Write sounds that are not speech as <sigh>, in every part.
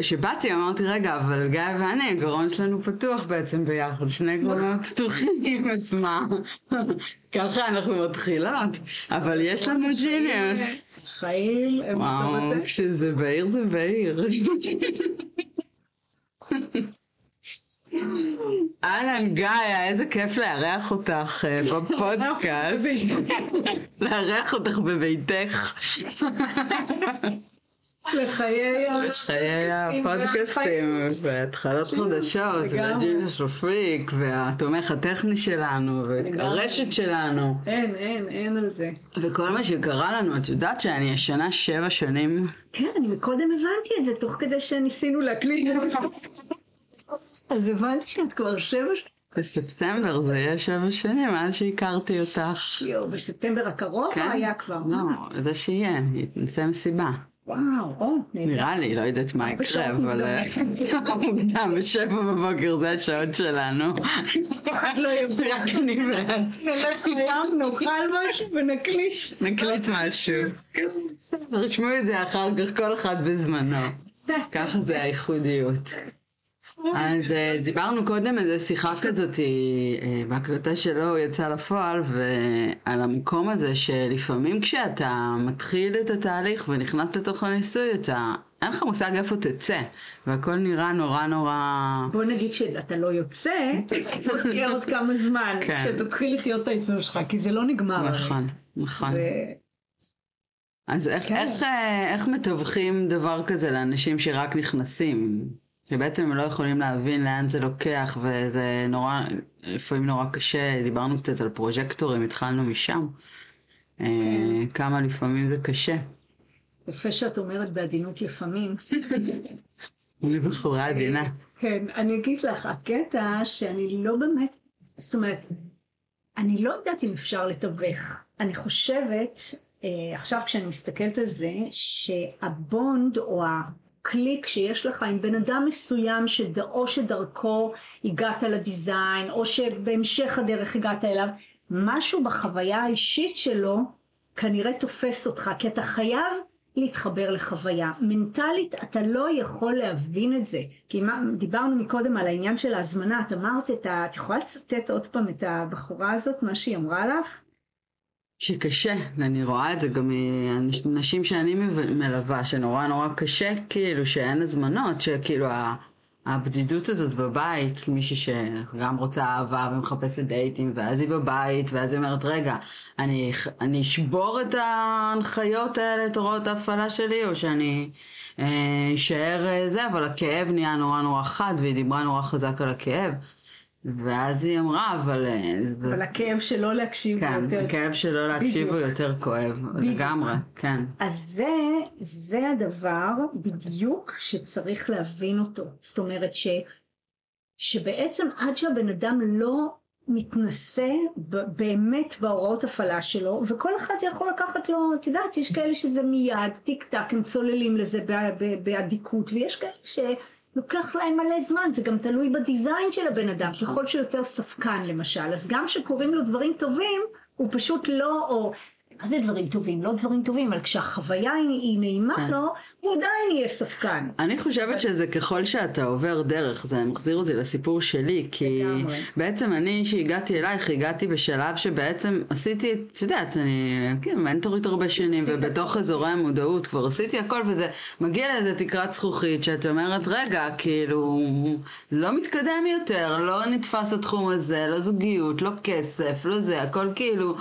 כשבאתי אמרתי, רגע, אבל גיא ואני, הגרון שלנו פתוח בעצם ביחד, שני גרונות פתוחים, אז מה? ככה אנחנו מתחילות, אבל יש לנו ג'יניוס. חיים הם וואו, כשזה בהיר זה בהיר. אהלן גיא, איזה כיף לארח אותך אה, בפודקאסט, <laughs> לארח אותך בביתך. לחיי הפודקאסטים, והתחלות חדשות, והג'ינס רפיק, והתומך הטכני שלנו, והרשת שלנו. אין, אין, אין על זה. וכל מה שקרה לנו, את יודעת שאני ישנה שבע שנים? כן, אני מקודם הבנתי את זה, תוך כדי שניסינו להקליט. אז הבנתי שאת כבר שבע שנים. בספטמבר זה יהיה שבע שנים, מאז שהכרתי אותך. יואו, בספטמבר הקרוב כן? היה כבר? לא, זה שיהיה, נעשה מסיבה. וואו. נראה לי, לא יודעת מה יקרה, אבל... מוקדמות. מוקדם, בשבע בבוקר זה השעות שלנו. <laughs> לא. רק אני. נלך לים, נאכל משהו ונקליט. נקליט משהו. רשמו את זה אחר כך, כל אחד בזמנו. ככה זה הייחודיות. אז אה, דיברנו קודם איזה שיחה כזאת אה, בהקלטה שלו יצא לפועל ועל המקום הזה שלפעמים כשאתה מתחיל את התהליך ונכנס לתוך הניסוי אתה אין לך מושג איפה תצא והכל נראה נורא נורא בוא נגיד שאתה לא יוצא, צריך יהיה עוד כמה זמן, כן. לחיות את העיצוב שלך, כי זה לא נגמר. נכון נכון זה- אז איך, כן. איך, אה, איך מתווכים דבר כזה לאנשים שרק נכנסים? שבעצם הם לא יכולים להבין לאן זה לוקח וזה נורא, לפעמים נורא קשה, דיברנו קצת על פרוז'קטורים, התחלנו משם. כן. אה, כמה לפעמים זה קשה. יפה שאת אומרת בעדינות לפעמים. אני בחורה עדינה. כן, אני אגיד לך, הקטע שאני לא באמת, זאת אומרת, אני לא יודעת אם אפשר לתווך. אני חושבת, אה, עכשיו כשאני מסתכלת על זה, שהבונד או הקליק שיש לך עם בן אדם מסוים, שד- או שדרכו הגעת לדיזיין, או שבהמשך הדרך הגעת אליו, משהו בחוויה האישית שלו כנראה תופס אותך, כי אתה חייב להתחבר לחוויה. מנטלית אתה לא יכול להבין את זה. כי מה, דיברנו מקודם על העניין של ההזמנה, את אמרת את ה... את יכולה לצטט עוד פעם את הבחורה הזאת, מה שהיא אמרה לך? שקשה, אני רואה את זה גם מנשים שאני מב- מלווה, שנורא נורא קשה, כאילו שאין הזמנות, שכאילו הבדידות הזאת בבית, מישהי שגם רוצה אהבה ומחפשת דייטים, ואז היא בבית, ואז היא אומרת, רגע, אני, אני אשבור את ההנחיות האלה, את הוראות ההפעלה שלי, או שאני אה, אשאר אה, זה, אבל הכאב נהיה נורא נורא חד, והיא דיברה נורא חזק על הכאב. ואז היא אמרה, אבל אה, זה... אבל הכאב שלא להקשיב הוא כן, יותר... הכאב שלא להקשיב בדיוק. הוא יותר כואב, בדיוק. לגמרי, כן. אז זה, זה הדבר בדיוק שצריך להבין אותו. זאת אומרת ש, שבעצם עד שהבן אדם לא מתנסה באמת בהוראות הפעלה שלו, וכל אחד יכול לקחת לו, את יודעת, יש כאלה שזה מיד, טיק טק, הם צוללים לזה באדיקות, ויש כאלה שלוקח להם מלא זמן, זה גם תלוי בדיזיין של הבן אדם, ככל שיותר ספקן למשל, אז גם כשקוראים לו דברים טובים, הוא פשוט לא, או מה זה דברים טובים? לא דברים טובים, אבל כשהחוויה היא, היא נעימה כן. לו, הוא עדיין יהיה ספקן. אני חושבת שזה ככל שאתה עובר דרך, זה מחזיר אותי לסיפור שלי, כי. בעצם אני, שהגעתי אלייך, הגעתי בשלב שבעצם עשיתי, את יודעת, אני כן, מנטורית הרבה שנים, ובתוך אזורי המודעות כבר עשיתי הכל, וזה מגיע לאיזה תקרת זכוכית, שאת אומרת, רגע, כאילו, לא מתקדם יותר, לא נתפס התחום הזה, לא זוגיות, לא כסף, לא זה, הכל כאילו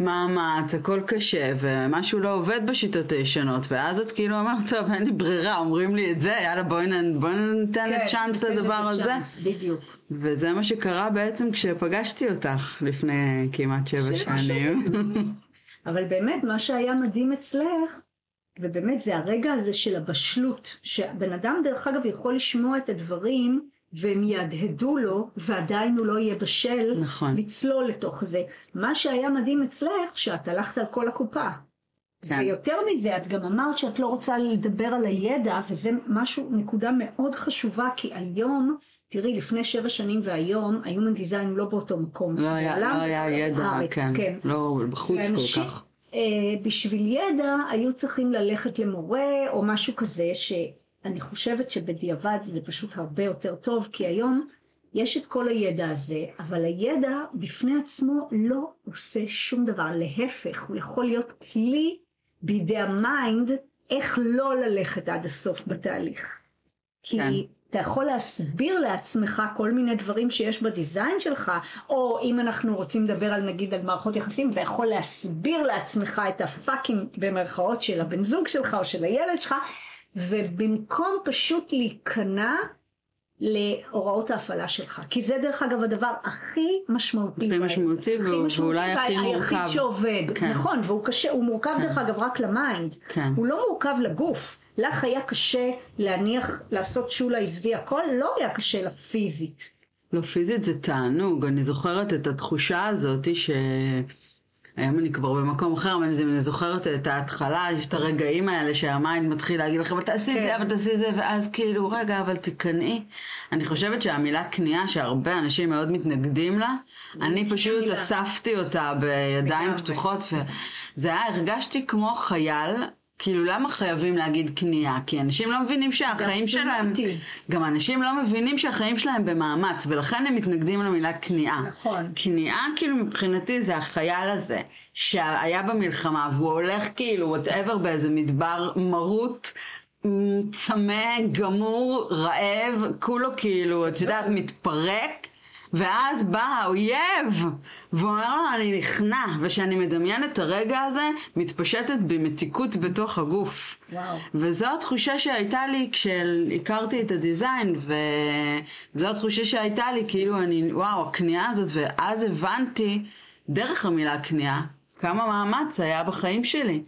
מאמץ, הכל קשה, ומשהו לא עובד בשיטות הישנות, ואז את כאילו אומרת, טוב, אין לי ברירה, אומרים לי את זה, יאללה בואי ניתן כן, צ'אנס לדבר הזה. צ'אנס, בדיוק. וזה מה שקרה בעצם כשפגשתי אותך לפני כמעט שבע שנים. <laughs> אבל באמת, מה שהיה מדהים אצלך, ובאמת זה הרגע הזה של הבשלות, שבן אדם דרך אגב יכול לשמוע את הדברים, והם יהדהדו לו, ועדיין הוא לא יהיה בשל נכון. לצלול לתוך זה. מה שהיה מדהים אצלך, שאת הלכת על כל הקופה. כן. ויותר מזה, את גם אמרת שאת לא רוצה לדבר על הידע, וזה משהו, נקודה מאוד חשובה, כי היום, תראי, לפני שבע שנים והיום, ה Human Design לא באותו מקום. לא היה, לא היה ידע, בארץ, כן, כן. לא בחוץ ואנשים- כל כך. אה, בשביל ידע היו צריכים ללכת למורה או משהו כזה, שאני חושבת שבדיעבד זה פשוט הרבה יותר טוב, כי היום יש את כל הידע הזה, אבל הידע בפני עצמו לא עושה שום דבר, להפך, הוא יכול להיות כלי בידי ה mind איך לא ללכת עד הסוף בתהליך. כי כן. אתה יכול להסביר לעצמך כל מיני דברים שיש ב design שלך, או אם אנחנו רוצים לדבר על נגיד על מערכות יחסים, אתה יכול להסביר לעצמך את הפאקים במרכאות של הבן זוג שלך או של הילד שלך, ובמקום פשוט להיכנע להוראות ההפעלה שלך. כי זה דרך אגב הדבר הכי משמעותי. הכי משמעותי והוא- ואולי הכי מורכב. שעובד. כן. נכון, והוא קשה, הוא מורכב כן. דרך אגב רק ל mind. כן. הוא לא מורכב לגוף. לך היה קשה להניח, לעשות שולה עזבי הכל, לא היה קשה לך פיזית. לא, פיזית זה תענוג. אני זוכרת את התחושה הזאת ש... היום אני כבר במקום אחר, אבל אני זוכרת את ההתחלה, יש את הרגעים האלה שהמיינד מתחיל להגיד לך, אבל תעשי את כן. זה, אבל תעשי את זה, ואז כאילו, רגע, אבל תיכנעי. אני חושבת שהמילה כניעה, שהרבה אנשים מאוד מתנגדים לה, אני פשוט מילה. אספתי אותה בידיים. פתוחות, וזה היה, הרגשתי כמו חייל. כאילו למה חייבים להגיד כניעה? כי אנשים לא מבינים שהחיים שלהם, אבסולוטי. גם אנשים לא מבינים שהחיים שלהם במאמץ, ולכן הם מתנגדים למילה כניעה. נכון. כניעה כאילו מבחינתי זה החייל הזה שהיה במלחמה והוא הולך כאילו וואטאבר באיזה מדבר מרוט. צמא, גמור, רעב, כולו כאילו, את יודעת, מתפרק, ואז בא האויב, ואומר לו, אני נכנע, וכשאני מדמיינת את הרגע הזה, מתפשטת בי מתיקות בתוך הגוף. וואו. וזו התחושה שהייתה לי כשהכרתי את הדיזיין, וזו התחושה שהייתה לי, כאילו אני, וואו, הכניעה הזאת, ואז הבנתי, דרך המילה כניעה, כמה מאמץ היה בחיים שלי.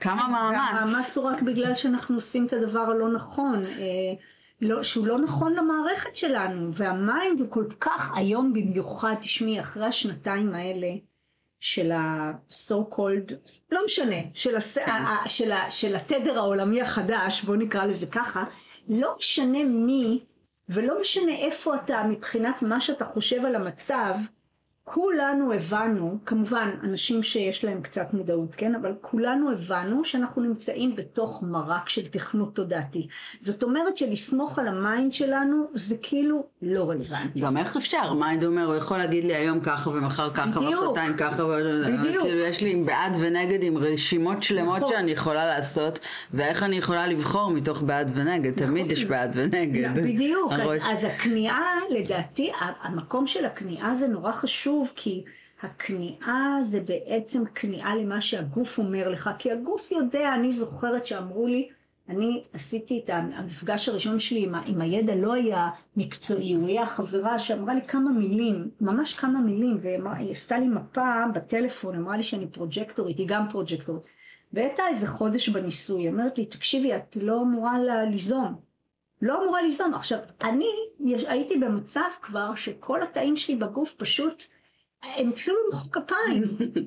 כמה מאמץ. והמאמץ הוא רק בגלל שאנחנו עושים את הדבר הלא נכון, אה, לא, שהוא לא נכון למערכת שלנו, והמיינד הוא כל כך היום במיוחד, תשמעי, אחרי השנתיים האלה של ה-so called, לא משנה, של, הס... כן. ה... של, ה... של התדר העולמי החדש, בואו נקרא לזה ככה, לא משנה מי, ולא משנה איפה אתה מבחינת מה שאתה חושב על המצב, כולנו הבנו, כמובן אנשים שיש להם קצת מודעות, כן? אבל כולנו הבנו שאנחנו נמצאים בתוך מרק של תכנות תודעתי. זאת אומרת שלסמוך על ה mind שלנו זה כאילו לא רלוונטי. גם איך אפשר? mind אומר, הוא יכול להגיד לי היום ככה ומחר ככה. ומחרתיים ככה. בדיוק. כאילו יש לי בעד ונגד עם רשימות שלמות נכון. שאני יכולה לעשות, ואיך אני יכולה לבחור מתוך בעד ונגד. תמיד יש בעד ונגד. בדיוק, אז, הראש- אז הכניעה, לדעתי, המקום של הכניעה זה נורא חשוב, כי הכניעה זה בעצם כניעה למה שהגוף אומר לך, כי הגוף יודע, אני זוכרת שאמרו לי, אני עשיתי את המפגש הראשון שלי עם, עם הידע לא היה מקצועי, הוא היה חברה שאמרה לי כמה מילים, ממש כמה מילים, והיא עשתה לי מפה בטלפון, אמרה לי שאני פרוג'קטורית, היא גם פרוג'קטורית. והייתה איזה חודש בניסוי, היא אומרת לי, תקשיבי, את לא אמורה ליזום. לא אמורה ליזום. עכשיו, אני יש, הייתי במצב כבר שכל התאים שלי בגוף פשוט, הם התחילו למחוא כפיים,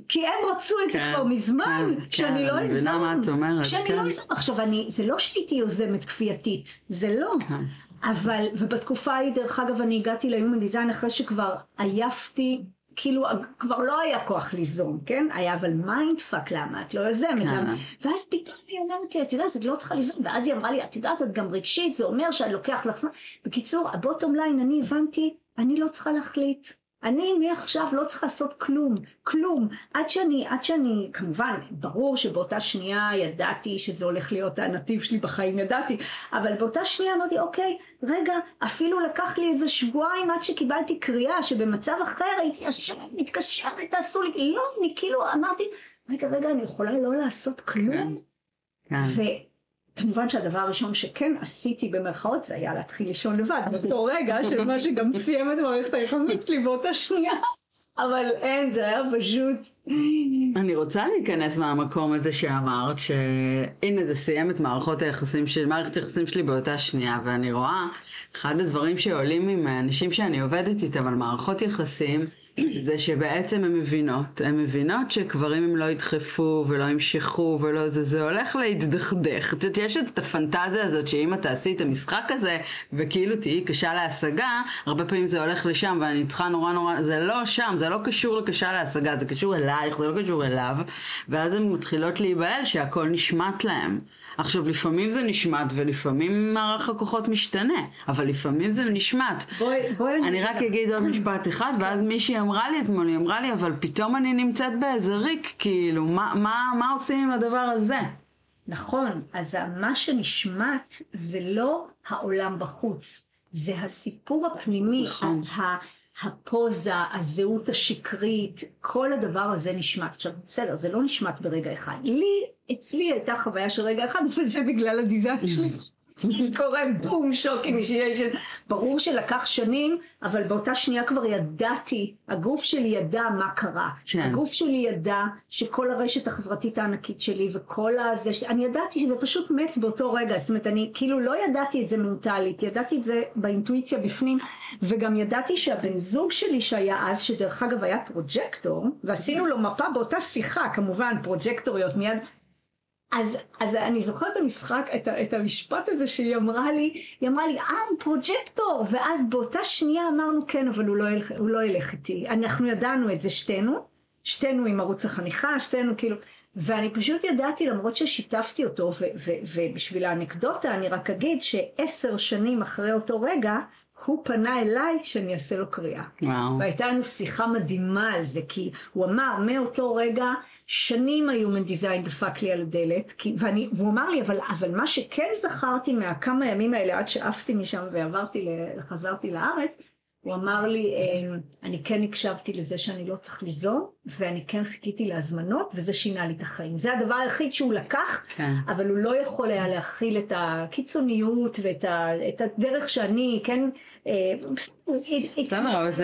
כי הם רצו את זה כן, כבר מזמן, כן, שאני כן, לא אני אזום. מבינה מה את אומרת, שאני כן. לא אזום. עכשיו, אני, זה לא שהייתי יוזמת כפייתית, זה לא. כן. אבל, ובתקופה ההיא, דרך אגב, אני הגעתי ל-Human Design אחרי שכבר עייפתי, כאילו, כבר לא היה כוח ליזום, כן? היה אבל mind fuck, למה את לא יוזמת? כן. למה? ואז פתאום היא אומרת לי, את יודעת, את לא צריכה ליזום. ואז היא אמרה לי, את יודעת, את גם רגשית, זה אומר שאני לוקח לך זמן. בקיצור, ה bottom line, אני הבנתי, אני לא צריכה להחליט. אני מעכשיו לא צריכה לעשות כלום, כלום. עד שאני, עד שאני, כמובן, ברור שבאותה שנייה ידעתי שזה הולך להיות הנתיב שלי בחיים, ידעתי, אבל באותה שנייה אמרתי, אוקיי, רגע, אפילו לקח לי איזה שבועיים עד שקיבלתי קריאה שבמצב אחר הייתי ישר מתקשרת, תעשו לי, לא, אני כאילו אמרתי, רגע, רגע, אני יכולה לא לעשות כלום. כן. וכמובן שהדבר הראשון שכן עשיתי במרכאות זה היה להתחיל לישון לבד <laughs> באותו רגע, שמה שגם סיים את מערכת היחסים שלי באותה שנייה. אבל אין, זה היה פשוט... אני רוצה להיכנס מהמקום הזה שאמרת, שהנה זה סיים את מערכות היחסים שלי, מערכת היחסים שלי באותה שנייה, ואני רואה, אחד הדברים שעולים עם אנשים שאני עובדת איתם על מערכות יחסים, זה שבעצם הן מבינות, הן מבינות שגברים הם לא ידחפו ולא ימשכו ולא זה, זה הולך להתדכדך. את יודעת, יש את הפנטזיה הזאת שאם את תעשי את המשחק הזה וכאילו תהיי קשה להשגה, הרבה פעמים זה הולך לשם ואני צריכה נורא נורא, זה לא שם, זה לא קשור לקשה להשגה, זה קשור אליי. אלייך, זה לא קשור אליו, ואז הן מתחילות להיבהל שהכל נשמט להם. עכשיו, לפעמים זה נשמט ולפעמים מערך הכוחות משתנה, אבל לפעמים זה נשמט. בואי, בואי אני רק אגיד עוד משפט אחד, ואז מישהי אמרה לי אתמול, היא אמרה לי, אבל פתאום אני נמצאת באיזה ריק, כאילו, מה, מה, מה עושים עם הדבר הזה? נכון, אז מה שנשמט זה לא העולם בחוץ, זה הסיפור הפנימי, נכון. הפוזה, הזהות השקרית, כל הדבר הזה נשמט. עכשיו, בסדר, זה לא נשמט ברגע אחד. לי, אצלי הייתה חוויה של רגע אחד, <laughs> אבל זה בגלל ה design שלי. קורה בום shock initiation. ברור שלקח שנים, אבל באותה שנייה כבר ידעתי, הגוף שלי ידע מה קרה. כן. הגוף שלי ידע שכל הרשת החברתית הענקית שלי וכל הזה, ש- אני ידעתי שזה פשוט מת באותו רגע. זאת אומרת, אני כאילו לא ידעתי את זה מנטלית, ידעתי את זה באינטואיציה בפנים, וגם ידעתי שהבן זוג שלי שהיה אז, שדרך אגב היה projector, ועשינו לו מפה באותה שיחה, כמובן, פרוג'קטוריות מיד. אז, אז אני זוכרת את המשחק, את, את המשפט הזה שהיא אמרה לי, היא אמרה לי, אה, פרוג'קטור, ואז באותה שנייה אמרנו, כן, אבל הוא לא, ילך, הוא לא ילך איתי. אנחנו ידענו את זה שתינו, שתינו עם ערוץ החניכה, שתינו כאילו, ואני פשוט ידעתי, למרות ששיתפתי אותו, ו- ו- ובשביל האנקדוטה אני רק אגיד שעשר שנים אחרי אותו רגע, הוא פנה אליי שאני אעשה לו קריאה. וואו. והייתה לנו שיחה מדהימה על זה, כי הוא אמר, מאותו רגע, שנים ה-Human Design דפק לי על הדלת, כי, ואני, והוא אמר לי, אבל, אבל מה שכן זכרתי מהכמה ימים האלה, עד שעפתי משם ועברתי, חזרתי לארץ, הוא אמר לי, "אה, אני כן הקשבתי לזה שאני לא צריך ליזום, ואני כן חיכיתי להזמנות, וזה שינה לי את החיים. זה הדבר היחיד שהוא לקח, כן. אבל הוא לא יכול היה להכיל את הקיצוניות ואת ה, את הדרך שאני, כן, אה, בסדר, אבל זה,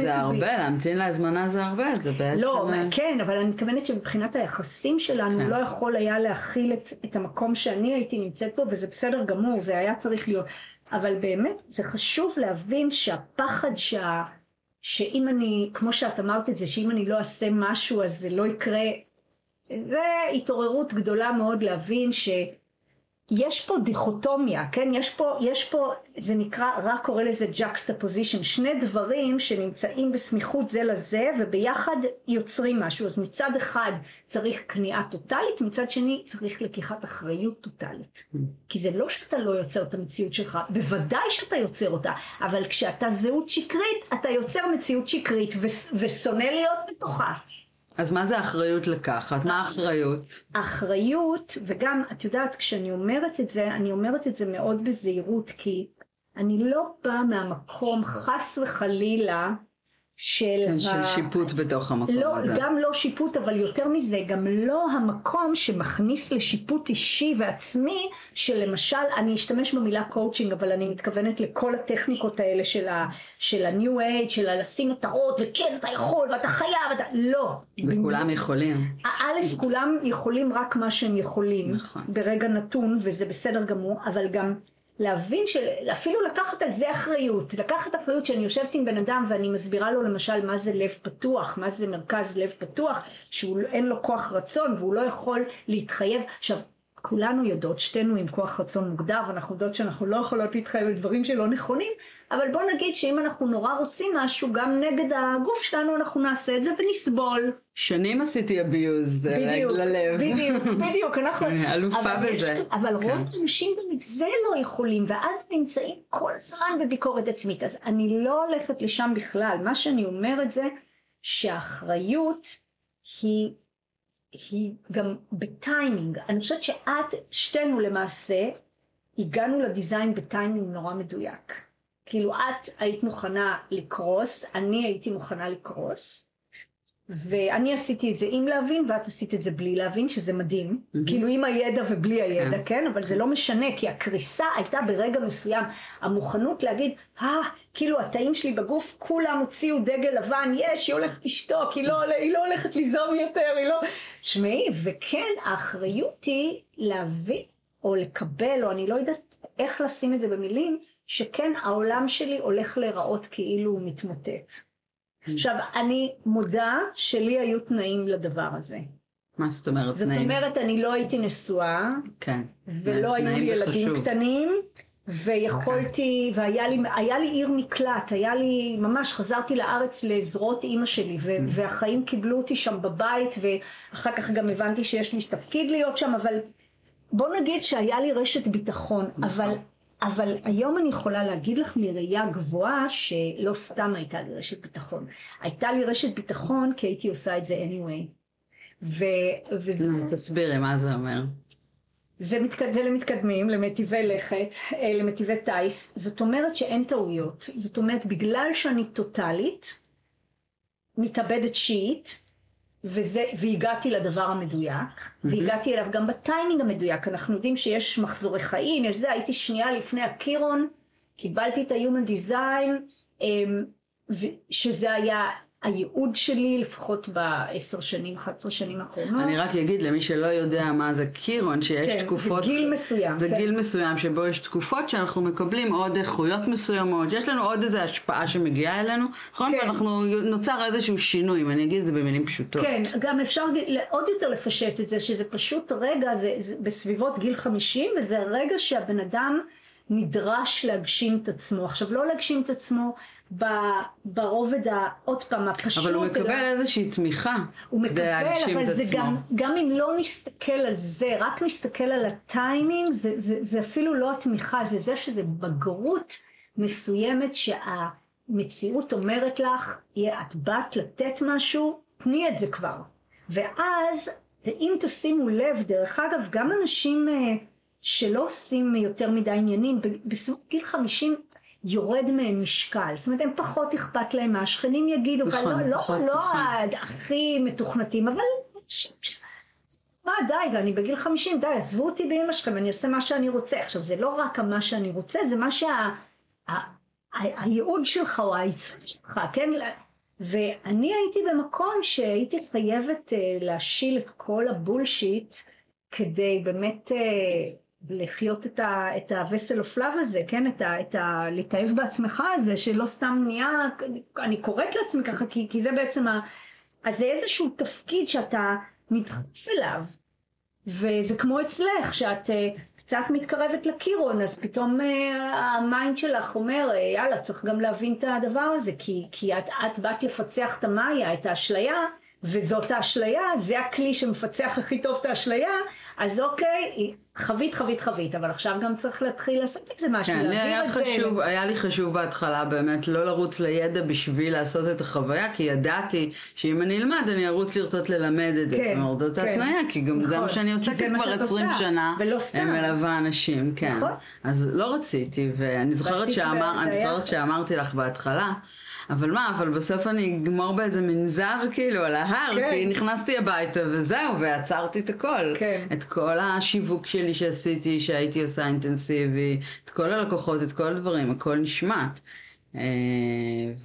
זה. הרבה, להמתין להזמנה זה הרבה, זה בעצם... לא, אה, כן, אבל אני מתכוונת שמבחינת היחסים שלנו, כן. הוא לא יכול היה להכיל את, את המקום שאני הייתי נמצאת בו, וזה בסדר גמור, זה היה צריך להיות. אבל באמת, זה חשוב להבין שהפחד שה... שאם אני, כמו שאת אמרת את זה, שאם אני לא אעשה משהו אז זה לא יקרה, זה התעוררות גדולה מאוד להבין שיש פה דיכוטומיה, כן? יש פה, יש פה, זה נקרא, רק קורא לזה juxtaposition, שני דברים שנמצאים בסמיכות זה לזה וביחד יוצרים משהו. אז מצד אחד צריך כניעה טוטאלית, מצד שני צריך לקיחת אחריות טוטאלית. כי זה לא שאתה לא יוצר את המציאות שלך, בוודאי שאתה יוצר אותה, אבל כשאתה זהות שקרית, אתה יוצר מציאות שקרית ושונא להיות בתוכה. אז מה זה אחריות לקחת? מה האחריות? אחריות, וגם, את יודעת, כשאני אומרת את זה, אני אומרת את זה מאוד בזהירות, כי אני לא באה מהמקום, חס וחלילה, של... של ה- שיפוט בתוך המקום לא, הזה. גם לא שיפוט, אבל יותר מזה, גם לא המקום שמכניס לשיפוט אישי ועצמי, שלמשל, אני אשתמש במילה קואוצ'ינג, אבל אני מתכוונת לכל הטכניקות האלה של ה- של ה-new age, של ה- לשים מטרות, וכן, אתה יכול, ואתה חייב, ואתה... לא. וכולם יכולים. א', כולם יכולים רק מה שהם יכולים, נכון. ברגע נתון, וזה בסדר גמור, אבל גם להבין שאפילו לקחת על זה אחריות, לקחת אחריות שאני יושבת עם בן אדם ואני מסבירה לו למשל מה זה לב פתוח, מה זה מרכז לב פתוח, שאין לו כוח רצון והוא לא יכול להתחייב. עכשיו, כולנו יודעות, שתינו עם כוח רצון מוגדר, ואנחנו יודעות שאנחנו לא יכולות להתחייב על דברים שלא נכונים, אבל בוא נגיד שאם אנחנו נורא רוצים משהו, גם נגד הגוף שלנו אנחנו נעשה את זה ונסבול. שנים עשיתי abuse בדיוק, ללב. בדיוק, בדיוק, אנחנו... אני אלופה אבל יש- בזה. אבל כן. רוב האנשים את זה לא יכולים, ואז נמצאים כל הזמן בביקורת עצמית. אז אני לא הולכת לשם בכלל. מה שאני אומרת זה שהאחריות היא, היא גם בטיימינג. אני חושבת שאת, שתינו למעשה, הגענו לדיזיין בטיימינג נורא מדויק. כאילו את היית מוכנה לקרוס, אני הייתי מוכנה לקרוס. ואני עשיתי את זה עם להבין, ואת עשית את זה בלי להבין, שזה מדהים. מהמם. כאילו עם הידע ובלי הידע, כן. כן? אבל זה לא משנה, כי הקריסה הייתה ברגע מסוים. המוכנות להגיד, אה, כאילו התאים שלי בגוף, כולם הוציאו דגל לבן, יש, היא הולכת לשתוק, היא לא, היא לא הולכת ליזום יותר, היא לא... שמעי, וכן, האחריות היא להבין, או לקבל, או אני לא יודעת איך לשים את זה במילים, שכן, העולם שלי הולך להיראות כאילו הוא מתמוטט. עכשיו, אני מודה שלי היו תנאים לדבר הזה. מה זאת אומרת זאת תנאים? אומרת, אני לא הייתי נשואה, כן. ולא היו לי ילדים חשוב. קטנים, ויכולתי, והיה לי, לי עיר מקלט, היה לי, ממש חזרתי לארץ לזרועות אימא שלי, ו, Mm. והחיים קיבלו אותי שם בבית, ואחר כך גם הבנתי שיש לי תפקיד להיות שם, אבל בוא נגיד שהיה לי רשת ביטחון, נכון. אבל, אבל היום אני יכולה להגיד לך מראייה גבוהה שלא סתם הייתה לי רשת ביטחון. הייתה לי רשת ביטחון כי הייתי עושה את זה anyway. ו, וזה, תסבירי מה זה אומר. זה, מתקד... זה למתקדמים, למטיבי לכת, אה, למטיבי טיס, זאת אומרת שאין טעויות. זאת אומרת, בגלל שאני טוטאלית, מתאבדת שיעית, וזה, והגעתי לדבר המדויק, והגעתי אליו גם בטיימינג המדויק. אנחנו יודעים שיש מחזורי חיים, יש זה, הייתי שנייה לפני הקירון, קיבלתי את ה-Human Design, אמ, שזה היה הייעוד שלי, לפחות בעשר שנים, 11 שנים האחרונות. אני רק אגיד למי שלא יודע מה זה קירון, שיש כן, תקופות... זה גיל מסוים. זה כן. גיל מסוים שבו יש תקופות שאנחנו מקבלים עוד איכויות מסוימות, יש לנו עוד איזו השפעה שמגיעה אלינו, נכון? כן. ואנחנו, נוצר איזשהו שינוי, אם אני אגיד את זה במילים פשוטות. כן, גם אפשר עוד יותר לפשט את זה, שזה פשוט רגע, זה, זה בסביבות גיל 50, וזה רגע שהבן אדם נדרש להגשים את עצמו. עכשיו, לא להגשים את עצמו ברובד, ה, עוד פעם, הפשוט, אבל הוא מקבל אלא- איזושהי תמיכה הוא מקבל, אבל זה. גם, גם אם לא נסתכל על זה, רק נסתכל על הטיימינג, זה, זה, זה אפילו לא התמיכה, זה זה שזה בגרות מסוימת שהמציאות אומרת לך, "יה, את באת לתת משהו, תני את זה כבר. ואז, אם תשימו לב, דרך אגב, גם אנשים אה, שלא עושים יותר מדי עניינים, ב- בסביבות גיל 50 יורד מהם משקל. זאת אומרת, הם פחות אכפת להם מה השכנים יגידו, נכון, אבל לא, פחות, לא, לא נכון. הכי מתוכנתים, אבל... מה די, אני בגיל 50, די, עזבו אותי באמא שלכם, אני אעשה מה שאני רוצה. עכשיו, זה לא רק מה שאני רוצה, זה מה שה... ה- ה- הייעוד שלך או העיצוב שלך, כן? ואני הייתי במקום שהייתי חייבת אה, להשיל את כל הבולשיט כדי באמת אה, לחיות את, ה, את ה-vessel of love הזה, כן? את ה, את ה... להתאהב בעצמך הזה, שלא סתם נהיה, אני קוראת לעצמי ככה, כי, כי זה בעצם ה... אז זה איזשהו תפקיד שאתה נדחף אליו, וזה כמו אצלך, שאת אה, קצת מתקרבת לקירון, אז פתאום אה, ה mind שלך אומר, אה, יאללה, צריך גם להבין את הדבר הזה, כי, כי את, את באת לפצח את המאיה, את האשליה, וזאת האשליה, זה הכלי שמפצח הכי טוב את האשליה, אז אוקיי, חבית, חבית, חבית, אבל עכשיו גם צריך להתחיל לעשות עם זה משהו, כן, להעביר את זה. חשוב, היה לי חשוב בהתחלה באמת לא לרוץ לידע בשביל לעשות את החוויה, כי ידעתי שאם אני אלמד אני ארוץ לרצות ללמד את זה. כן, זאת אומרת, זאת כן. התניה, כי גם זה נכון, מה שאני כי זה עוסקת מה כבר שאת 20 עושה, שנה, ולא סתם. מלווה אנשים, כן. נכון. אז לא רציתי, ואני זוכרת שאמר- זוכרת שאמרתי לך בהתחלה, אבל מה, אבל בסוף אני אגמור באיזה מנזר כאילו על ההר, כן. כי נכנסתי הביתה וזהו, ועצרתי את הכל. כן. את כל השיווק שלי שעשיתי, שהייתי עושה אינטנסיבי, את כל הלקוחות, את כל הדברים, הכל נשמט. אה,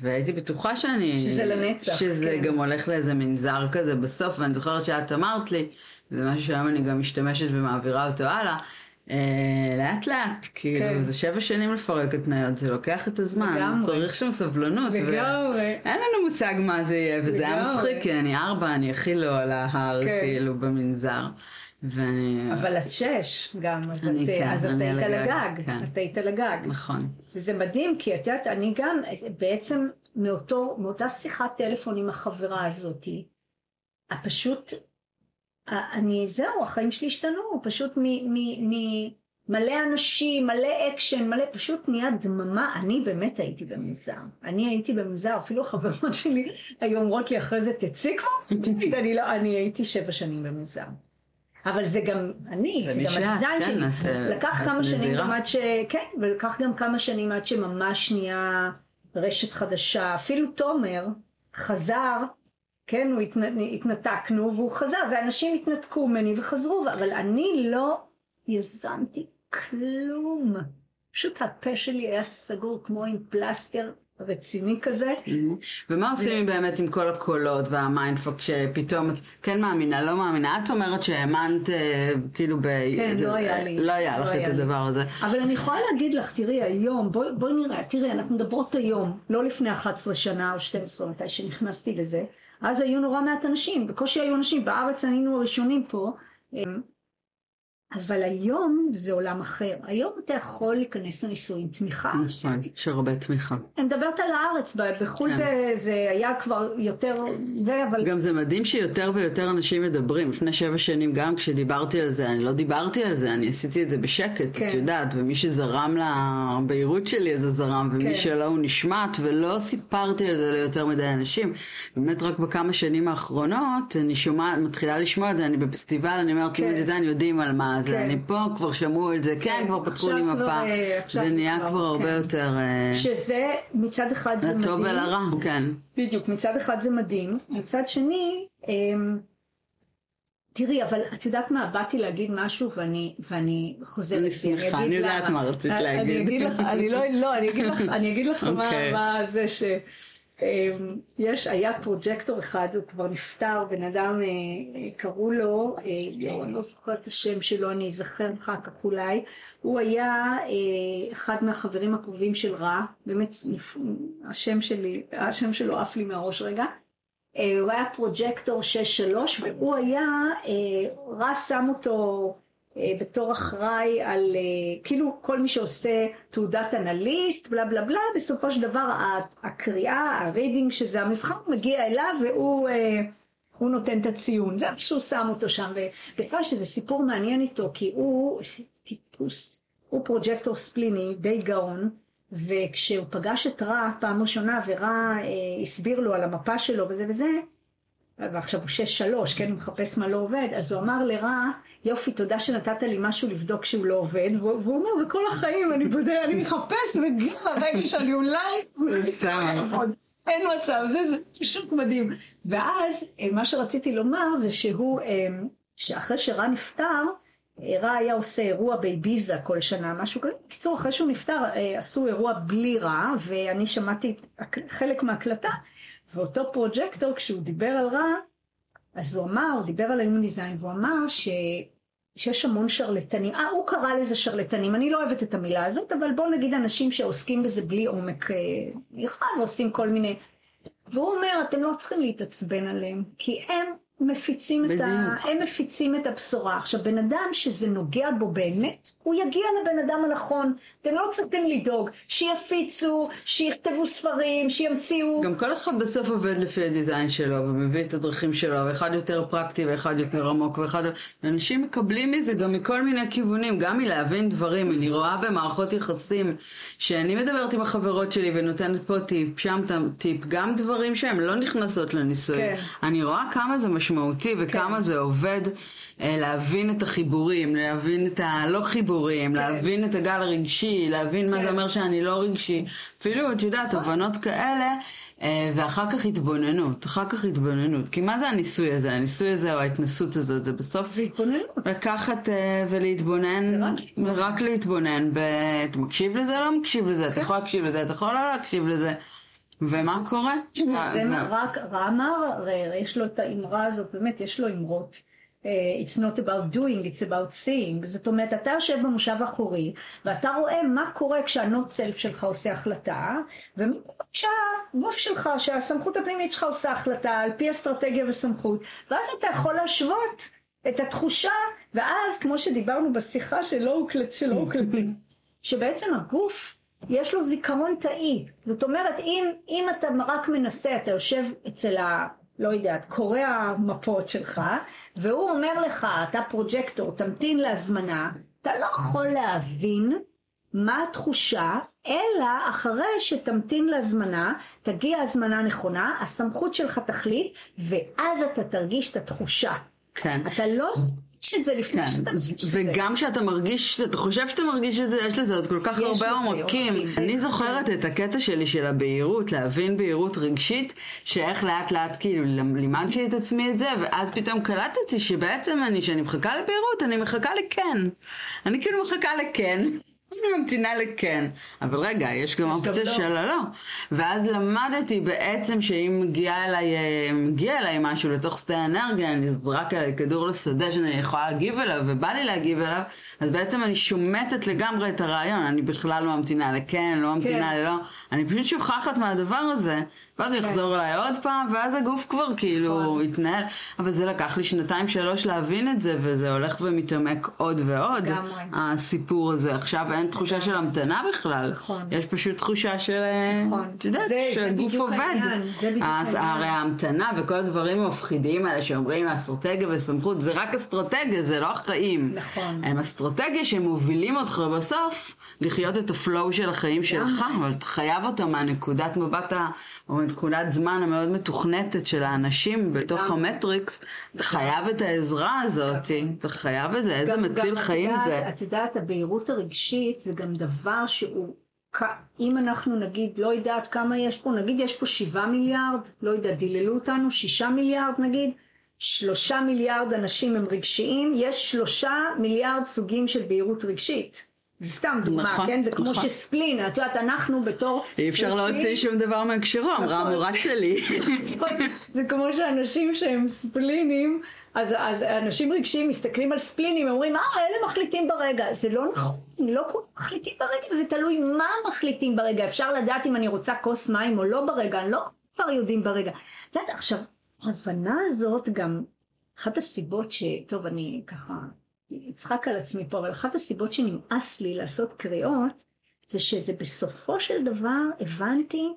והייתי בטוחה שאני... שזה לנצח, שזה כן. גם הולך לאיזה מנזר כזה בסוף, ואני זוכרת שאת אמרת לי, זה משהו שהיום אני גם משתמשת ומעבירה אותו הלאה, אה, לאט לאט, כאילו, כן. זה שבע שנים לפרק התניות, זה לוקח את הזמן, לגמרי. צריך שם סבלנות. ו- לגמרי. אין לנו מושג מה זה יהיה, וזה היה לגמרי. מצחיק, כי אני ארבע, אני הכי לא על ההר, כן. כאילו, במנזר. ואני... אבל את שש גם, אז אני את, כן, אז את היית על הגג, כן. את היית על הגג. נכון. וזה מדהים, כי את יודעת, אני גם, בעצם מאותו, מאותה שיחת טלפון עם החברה הזאתי, פשוט, אני, זהו, החיים שלי השתנו, פשוט מ... מ, מ מלא אנשים, מלא אקשן, מלא, פשוט נהיה דממה. אני באמת הייתי במנזר. אני הייתי במנזר, אפילו החברות <laughs> שלי היו אומרות לי אחרי זה, תצאי כבר. <laughs> אני לא, אני הייתי שבע שנים במנזר. אבל זה גם אני, זה זה, גם ה design כן, שלי. את, אה, לקח את כמה שנים נזירה. גם עד ש... כן, ולקח גם כמה שנים עד שממש נהיה רשת חדשה. אפילו תומר חזר, כן, הוא התנ... התנתקנו והוא חזר, זה אנשים התנתקו ממני וחזרו, אבל אני לא יזמתי כלום. פשוט הפה שלי היה סגור כמו עם פלסטר רציני כזה. ומה עושים באמת עם כל הקולות וה mindfuck שפתאום את כן מאמינה, לא מאמינה? את אומרת שהאמנת אה, כאילו ב... כן, לא היה לי. לא היה לך לא את היה לי. הדבר הזה. אבל אני יכולה להגיד לך, תראי, היום, בואי בוא נראה, תראי, אנחנו מדברות היום, לא לפני 11 שנה או 12, מתי שנכנסתי לזה, אז היו נורא מעט אנשים, בקושי היו אנשים, בארץ היינו הראשונים פה. אבל היום זה עולם אחר. היום אתה יכול להיכנס לניסוי עם תמיכה. נכון, יש הרבה תמיכה. אני מדברת על הארץ, בחו"ל כן. זה, זה היה כבר יותר, זה, אבל... גם זה מדהים שיותר ויותר אנשים מדברים. לפני שבע שנים גם כשדיברתי על זה, אני לא דיברתי על זה, אני עשיתי את זה בשקט, כן. את יודעת, ומי שזרם לבהירות שלי אז הוא זרם, ומי כן. שלא הוא נשמט, ולא סיפרתי על זה ליותר מדי אנשים. באמת רק בכמה שנים האחרונות אני שומעת, מתחילה לשמוע את זה, אני בפסטיבל, אני אומרת, כן. כן. דיזיין יודעים על מה זה, כן. אני פה, כבר שמעו את זה, כן, כן, כבר פתחו לי מפה. אה, זה זה נהיה כבר, הרבה כן. יותר אה, שזה מצד אחד זה מדהים. לטוב ולרע, כן. בדיוק, מצד אחד זה מדהים, מצד שני, אמ, תראי, אבל את יודעת מה, באתי להגיד משהו ואני, ואני חוזרת אני שמחה, אגיד אני יודעת. מה רצית אני- להגיד. אני אגיד לך, אני לא, לא, אני אגיד לך, אני אגיד לך <laughs> מה, אוקיי. מה זה ש... אמ, יש, היה פרוג'קטור אחד, הוא כבר נפטר, בן אדם, אה, אה, קראו לו, אה, אני לא זוכרת את השם שלו, אני אזכר אחר כך אולי, הוא היה אחד מהחברים הקרובים של רע, באמת, השם שלי, השם שלו עף לי מהראש רגע, הוא היה פרוג'קטור 6-3 והוא היה, רז שם אותו בתור אחראי על אה, כאילו כל מי שעושה תעודת אנליסט בלה בלה בלה בסופו של דבר הקריאה, הרידינג שזה המבחן מגיע אליו והוא אה, הוא נותן את הציון, זה שהוא שם אותו שם ובכלל שזה סיפור מעניין איתו כי הוא טיפוס, הוא פרוג'קטור ספליני די גאון וכשהוא פגש את רע פעם ראשונה ורע אה, הסביר לו על המפה שלו וזה וזה, ועכשיו הוא שש שלוש, כן, הוא מחפש מה לא עובד, אז הוא אמר לרע, יופי, תודה שנתת לי משהו לבדוק שהוא לא עובד, והוא אומר, בכל החיים אני בודק, אני מחפש וגיל לרגע שאני אולי, אולי. אין מצב, זה, זה פשוט מדהים. ואז אה, מה שרציתי לומר זה שהוא, אה, שאחרי שרע נפטר, אה, רע היה עושה אירוע באביזה כל שנה, משהו כזה. בקיצור, אחרי שהוא נפטר, עשו אירוע בלי רע, ואני שמעתי חלק מההקלטה, ואותו פרוג'קטור, כשהוא דיבר על רע, אז הוא אמר, הוא דיבר על היומן דיזיין, והוא אמר ש... שיש המון שרלטנים, אה, הוא קרא לזה שרלטנים, אני לא אוהבת את המילה הזאת, אבל בואו נגיד אנשים שעוסקים בזה בלי עומק אה, נרחב, ועושים כל מיני... והוא אומר, אתם לא צריכים להתעצבן עליהם, כי הם מפיצים, את, ה... הם מפיצים את הבשורה. עכשיו, בן אדם שזה נוגע בו באמת, הוא יגיע לבן אדם הנכון. אתם לא צריכים לדאוג שיפיצו, שיכתבו ספרים, שימציאו. גם כל אחד בסוף עובד לפי הדיזיין שלו ומביא את הדרכים שלו, ואחד יותר פרקטי ואחד יותר עמוק, ואחד... אנשים מקבלים מזה גם מכל מיני כיוונים, גם מלהבין דברים. אני רואה במערכות יחסים שאני מדברת עם החברות שלי ונותנת פה טיפ, שם טיפ, גם דברים שהם לא נכנסות לניסוי. כן. אני רואה כמה זה משמעותי וכמה כן. זה עובד אה, להבין את החיבורים, להבין את הלא חיבורים, כן. להבין את הגל הרגשי, להבין מה כן. זה אומר שאני לא רגשי. אפילו, את יודעת, תובנות כאלה, אה, ואחר כך התבוננות, אחר כך התבוננות. כי מה זה הניסוי הזה? הניסוי הזה או ההתנסות הזאת, זה בסוף זה התבוננות. לקחת אה, ולהתבונן, רק. רק להתבונן, ב... אתה מקשיב לזה, לא מקשיב לזה, אתה כן. יכול להקשיב לזה, אתה יכול לא להקשיב לזה. ומה קורה? זה מה- רק הרי יש לו את האמרה הזאת, באמת יש לו אמרות. אה, It's not about doing, it's about seeing. זאת אומרת, אתה יושב במושב האחורי, ואתה רואה מה קורה כשהנוט סלף שלך עושה החלטה, ומה קורה כשהגוף שלך, שהסמכות הפנימית שלך עושה החלטה, על פי אסטרטגיה וסמכות, ואז אתה יכול להשוות את התחושה, ואז, כמו שדיברנו בשיחה שלא הוקלטים, שבעצם הגוף יש לו זיכרון תאי. זאת אומרת, אם, אם אתה רק מנסה, אתה יושב אצל ה... לא יודעת, קורא המפות שלך, והוא אומר לך, אתה פרוג'קטור, תמתין להזמנה, אתה לא יכול להבין מה התחושה, אלא אחרי שתמתין להזמנה, תגיע הזמנה נכונה, הסמכות שלך תחליט, ואז אתה תרגיש את התחושה. כן. אתה לא מרגיש את זה לפני כן, שאתה מרגיש את זה. וגם כשאתה מרגיש, אתה חושב שאתה מרגיש את זה, יש לזה עוד כל כך הרבה עומקים. אני זוכרת את הקטע שלי של הבהירות, להבין בהירות רגשית, שאיך לאט לאט כאילו לימדתי את עצמי את זה, ואז פתאום קלטתי שבעצם אני, שאני מחכה לבהירות, אני מחכה לכן. אני כאילו מחכה לכן. אני ממתינה לכן. אבל רגע, יש גם אופציה לא. של הלא. ואז למדתי בעצם שאם מגיע אליי, אה, מגיע אליי משהו לתוך שדה האנרגיה, נזרק עליי כדור לשדה שאני יכולה להגיב אליו, ובא לי להגיב אליו, אז בעצם אני שומטת לגמרי את הרעיון. אני בכלל לא ממתינה לכן, לא ממתינה כן. ללא. אני פשוט שוכחת מהדבר הזה, ואז הוא יחזור אליי עוד פעם, ואז הגוף כבר כאילו נכון. התנהל. אבל זה לקח לי שנתיים שלוש להבין את זה, וזה הולך ומתעמק עוד ועוד. לגמרי. הסיפור הזה. עכשיו אין תחושה של המתנה בכלל. נכון. יש פשוט תחושה של... נכון. את יודעת, שהגוף עובד. זה בדיוק העניין. הרי ההמתנה וכל הדברים המפחידים האלה שאומרים אסטרטגיה וסמכות, זה רק אסטרטגיה, זה לא החיים. נכון. הם אסטרטגיה שמובילים אותך בסוף לחיות את ה flow של החיים שלך, אבל אתה חייב אותם מהנקודת מבט, ה- או מנקודת זמן המאוד מתוכנתת של האנשים בתוך. המטריקס, אתה חייב את העזרה הזאת, אתה חייב את זה, איזה מציל חיים זה. את יודעת, הבהירות הרגשית זה גם דבר שהוא, אם אנחנו נגיד, לא יודעת כמה יש פה, נגיד יש פה שבעה מיליארד, לא יודעת, דיללו אותנו, שישה מיליארד נגיד, שלושה מיליארד אנשים הם רגשיים, יש שלושה מיליארד סוגים של בהירות רגשית. זה סתם דוגמה, נכון, כן? זה כמו נכון. שספלין, את יודעת, אנחנו בתור... אי אפשר רגשיים- להוציא שום דבר מהקשרו, אמרה נכון. המורה שלי. זה כמו שאנשים שהם ספלינים, אז, אז אנשים רגשיים מסתכלים על ספלינים, אומרים, אה, אלה מחליטים ברגע. זה לא נכון, לא כולם מחליטים ברגע, זה תלוי מה מחליטים ברגע. אפשר לדעת אם אני רוצה כוס מים או לא ברגע, לא כבר יודעים ברגע. את יודעת, עכשיו, ההבנה הזאת גם, אחת הסיבות ש... טוב, אני ככה אצחק על עצמי פה, אבל אחת הסיבות שנמאס לי לעשות קריאות, זה שזה בסופו של דבר הבנתי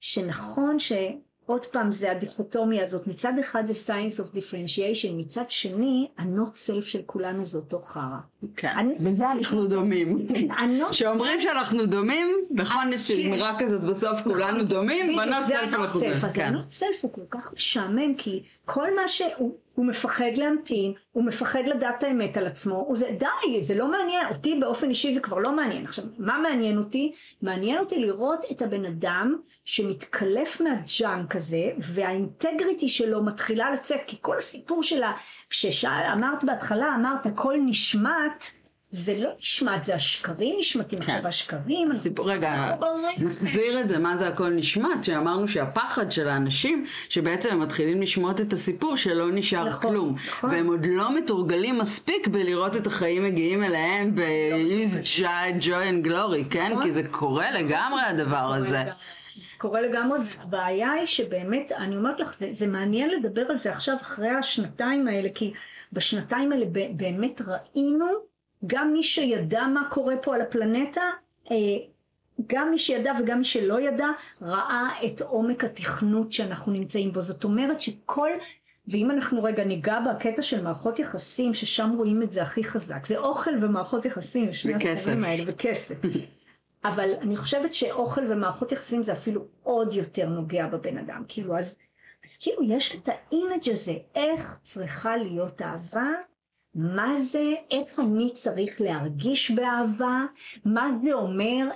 שנכון שעוד פעם זה הדיכוטומיה הזאת, מצד אחד זה science of differentiation, מצד שני ה-not self של כולנו זה אותו חרא. כן, בזה אנחנו דומים. ה-not כשאומרים שאנחנו דומים, נכון יש אמירה כזאת בסוף כולנו דומים, זה סלף אנחנו דומים. אז כן. ה-not self הוא כל כך משעמם, כי כל מה שהוא הוא מפחד להמתין, הוא מפחד לדעת האמת על עצמו, הוא זה, די, זה לא מעניין, אותי באופן אישי זה כבר לא מעניין. עכשיו, מה מעניין אותי? מעניין אותי לראות את הבן אדם שמתקלף מהג'אנק הזה, והאינטגריטי שלו מתחילה לצאת, כי כל הסיפור שלה, כשאמרת בהתחלה, אמרת הכל נשמט, זה לא נשמט, זה השקרים נשמטים. כן. עכשיו השקרים, סיפור, רגע, לא. נסביר את זה, מה זה הכל נשמט, שאמרנו שהפחד של האנשים, שבעצם הם מתחילים לשמוט את הסיפור שלא נשאר נכון, כלום. נכון. והם עוד לא מתורגלים מספיק בלראות את החיים מגיעים אליהם ב-use joy and glory, כן? נכון. כי זה קורה לגמרי הדבר הזה. זה קורה לגמרי, הבעיה היא שבאמת, אני אומרת לך, זה, זה מעניין לדבר על זה עכשיו אחרי השנתיים האלה, כי בשנתיים האלה באמת ראינו, גם מי שידע מה קורה פה על הפלנטה, אה, גם מי שידע וגם מי שלא ידע, ראה את עומק התכנות שאנחנו נמצאים בו. זאת אומרת שכל, ואם אנחנו רגע ניגע בקטע של מערכות יחסים, ששם רואים את זה הכי חזק, זה אוכל ומערכות יחסים, שני. הדברים האלה, וכסף. <laughs> אבל אני חושבת שאוכל ומערכות יחסים זה אפילו עוד יותר נוגע בבן אדם. כאילו, אז, אז כאילו יש את האימג' הזה, איך צריכה להיות אהבה, מה זה, איך אני צריך להרגיש באהבה, מה זה אומר,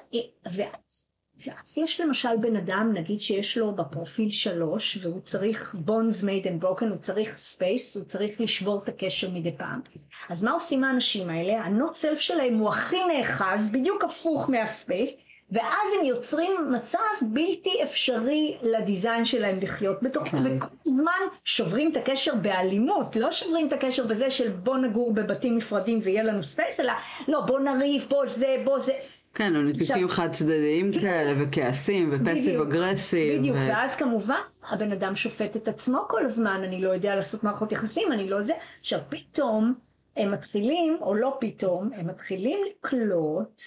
ואז, ואז יש למשל בן אדם, נגיד שיש לו בפרופיל שלוש, והוא צריך bonds made and broken, הוא צריך space, הוא צריך לשבור את הקשר מדי פעם. אז מה עושים האנשים האלה? ה-not self שלהם הוא הכי נאחז, בדיוק הפוך מה space, ואז הם יוצרים מצב בלתי אפשרי ל design שלהם לחיות בתוך, כן. וכל הזמן שוברים את הקשר באלימות, לא שוברים את הקשר בזה של בוא נגור בבתים נפרדים ויהיה לנו space, אלא לא בוא נריב, בוא זה, בוא זה. כן, או ניתוקים חד צדדיים כאלה, וכעסים, ופסיב בדיוק, אגרסיב. בדיוק, ו- ואז כמובן הבן אדם שופט את עצמו כל הזמן, אני לא יודע לעשות מערכות יחסים, אני לא זה. עכשיו פתאום הם מתחילים, או לא פתאום, הם מתחילים לקלוט,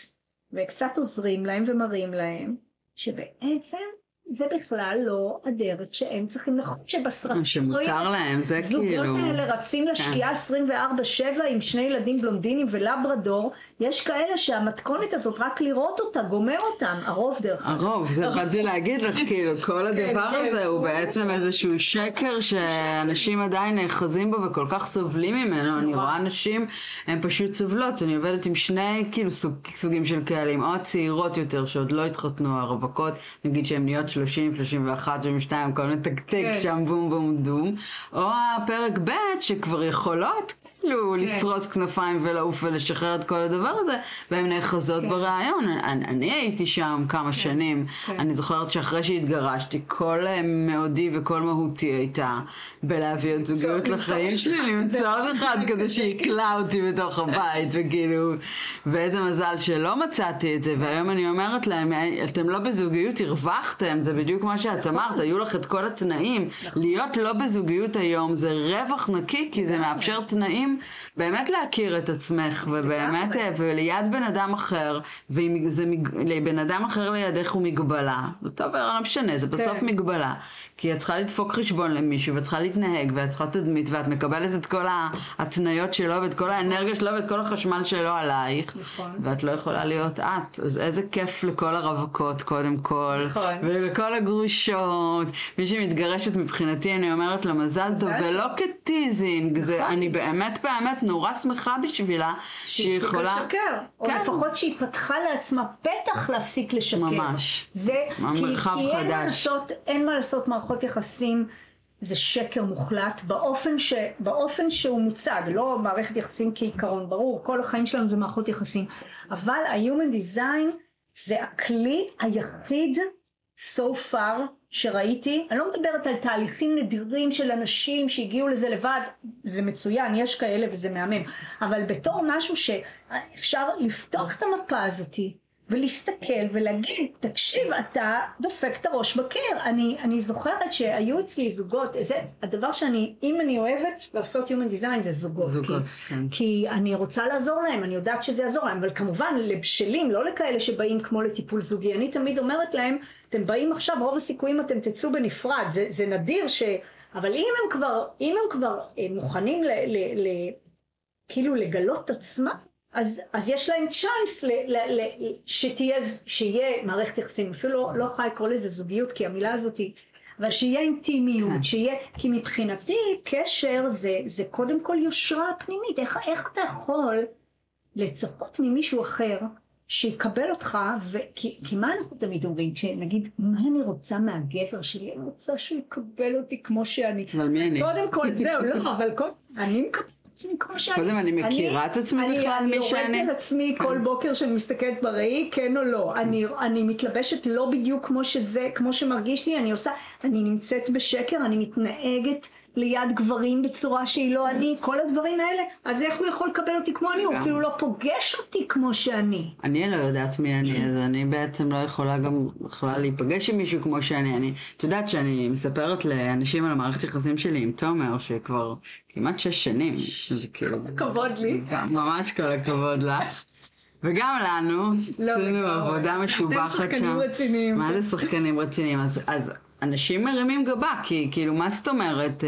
וקצת עוזרים להם ומראים להם, שבעצם זה בכלל לא הדרך שהם צריכים לחוש שבסרטים. שמותר להם, זה זוגות כאילו... כן. האלה רצים לשקיעה 24-7 עם שני ילדים בלונדינים ולברדור, יש כאלה שהמתכונת הזאת, רק לראות אותה, גומר אותם, הרוב דרך אגב. הרוב, זה באתי להגיד לך, כאילו, כל הדבר כן. הזה הוא בעצם איזשהו שקר שאנשים עדיין נאחזים בו וכל כך סובלים ממנו. אני רואה נשים, הן פשוט סובלות. אני עובדת עם שני, כאילו, סוג- סוגים של קהלים, או הצעירות יותר שעוד לא התחתנו, הרווקות, נגיד שהן נהיות 30, 31, 32, כל מתקתק כן. שם בום בום דום, או הפרק ב' שכבר יכולות. כאילו לפרוס כנפיים ולעוף ולשחרר את כל הדבר הזה, והן נאחזות כן. ברעיון. אני, אני הייתי שם כמה שנים, כן. אני זוכרת שאחרי שהתגרשתי, כל אה, מאודי וכל מהותי הייתה בלהביא עוד זוגיות לחיים שלי, למצוא עוד אחד כזה שיקלע אותי בתוך הבית, וכאילו, ואיזה מזל שלא מצאתי את זה, והיום אני אומרת להם, אתם לא בזוגיות, הרווחתם, זה בדיוק מה שאת אמרת, היו לך את כל התנאים. להיות לא בזוגיות היום זה רווח נקי, כי זה מאפשר תנאים באמת להכיר את עצמך, ובאמת, וליד בן אדם אחר, ואם זה לבן אדם אחר לידך הוא מגבלה, זה טוב, לא משנה, זה בסוף כן. מגבלה. כי את צריכה לדפוק חשבון למישהו, ואת צריכה להתנהג, ואת צריכה תדמית, ואת מקבלת את כל ההתניות שלו, ואת כל האנרגיה שלו, ואת כל החשמל שלו עלייך. נכון. ואת לא יכולה להיות את. אז איזה כיף לכל הרווקות, קודם כל. נכון. ולכל הגרושות. מי שמתגרשת מבחינתי, אני אומרת לה מזל טוב, ולא כטיזינג. זה, נכון. אני באמת באמת נורא שמחה בשבילה, שהיא יכולה... לשקר, או כן. לפחות שהיא פתחה לעצמה פתח להפסיק לשקר. ממש. זה, כי, מרחב כי אין מה. לעשות, אין מה לעשות מערכות יחסים, זה שקר מוחלט, באופן, ש, באופן שהוא מוצג, לא מערכת יחסים כעיקרון, ברור, כל החיים שלנו זה מערכות יחסים, אבל ה-Human Design זה הכלי היחיד so far שראיתי, אני לא מדברת על תהליכים נדירים של אנשים שהגיעו לזה לבד, זה מצוין, יש כאלה וזה מהמם, אבל בתור משהו שאפשר לפתוח את המפה הזאתי ולהסתכל ולהגיד, תקשיב, אתה דופק את הראש בקיר. אני, אני זוכרת שהיו אצלי זוגות, זה הדבר שאני, אם אני אוהבת לעשות Human Design זה זוגות. זוגות, כי, כן. כי אני רוצה לעזור להם, אני יודעת שזה יעזור להם, אבל כמובן לבשלים, לא לכאלה שבאים כמו לטיפול זוגי. אני תמיד אומרת להם, אתם באים עכשיו, רוב הסיכויים אתם תצאו בנפרד. זה, זה נדיר ש... אבל אם הם כבר, אם הם כבר אה, מוכנים ל, ל, ל, כאילו לגלות את עצמם, אז, אז יש להם צ'אנס ל, ל, ל, שתהיה, שיהיה מערכת יחסים, אפילו לא, לא יכולה לקרוא לזה זוגיות, כי המילה הזאת היא, אבל שיהיה אינטימיות, כן. שיהיה, כי מבחינתי קשר זה, זה קודם כל יושרה פנימית, איך, איך אתה יכול לצפות ממישהו אחר שיקבל אותך, ו... כי, כי מה אנחנו תמיד אומרים, כשנגיד, מה אני רוצה מהגבר שלי? אני רוצה שהוא יקבל אותי כמו שאני. אבל מי אני? קודם כל, זהו, לא, אבל כל... אני מקבלת עצמי כמו שאני. קודם אני מכירה את עצמי אני- בכלל, מי אני? יורדת על עצמי כל בוקר שאני מסתכלת בראי, כן או לא. אני, אני מתלבשת לא בדיוק כמו שזה, כמו שמרגיש לי, אני עושה, אני נמצאת בשקר, אני מתנהגת ליד גברים בצורה שהיא לא אני, כל הדברים האלה, אז איך הוא יכול לקבל אותי כמו אני? הוא. אפילו לא פוגש אותי כמו שאני. אני לא יודעת מי אני, אז אני בעצם לא יכולה גם בכלל להיפגש עם מישהו כמו שאני. אני, את יודעת שאני מספרת לאנשים על המערכת יחסים שלי עם תומר, שכבר כמעט שש שנים, זה כאילו... כבוד לי. ממש כל הכבוד לך. וגם לנו, עשינו לגמרי. עבודה אתם משובחת שחקנים שם. רציניים. מה זה שחקנים רציניים? אז, אז אנשים מרימים גבה, כי כאילו, מה זאת אומרת?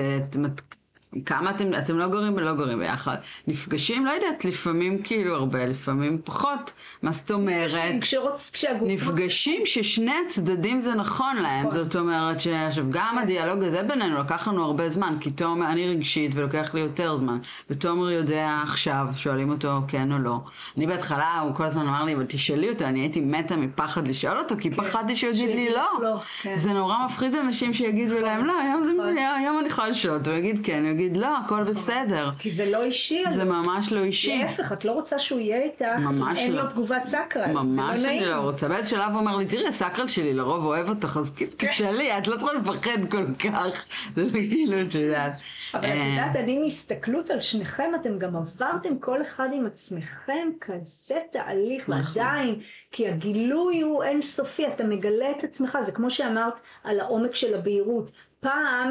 כמה אתם, אתם לא גרים ולא גרים ביחד. נפגשים, לא יודעת, לפעמים כאילו הרבה, לפעמים פחות. מה זאת אומרת? כשרוצ... כשהגוף נפגשים ששני הצדדים זה נכון להם, נכון. זאת אומרת שעכשיו גם הדיאלוג הזה בינינו לקח לנו הרבה זמן, כי תומר, אני רגשית ולוקח לי יותר זמן, ותומר יודע עכשיו, שואלים אותו כן או לא. אני בהתחלה, הוא כל הזמן אמר לי, אבל תשאלי אותו, אני הייתי מתה מפחד לשאול אותו, כי פחדתי שהוא יגיד לי לא. לא, כן. זה נורא מפחיד אנשים שיגידו להם לא, היום זה- נכון. היום אני יכולה לשאול אותו, הוא יגיד כן, יגיד לא, הכל בסדר. כי זה לא אישי. זה ממש לא אישי. להפך, את לא רוצה שהוא יהיה איתך, ממש אין לא. לו תגובת סקרל. ממש לא אני נעים. לא רוצה. באיזה שלב הוא אומר לי, תראי, הסקרל שלי לרוב אוהב אותך, אז כאילו תשאלי, את לא צריכה לפחד כל כך. זה לא כאילו, את יודעת. אבל את אה, יודעת, אני מהסתכלות על שניכם, אתם גם עברתם כל אחד עם עצמכם כזה תהליך, נכון. ועדיין, כי הגילוי הוא אינסופי, אתה מגלה את עצמך, זה כמו שאמרת על העומק של הבהירות. פעם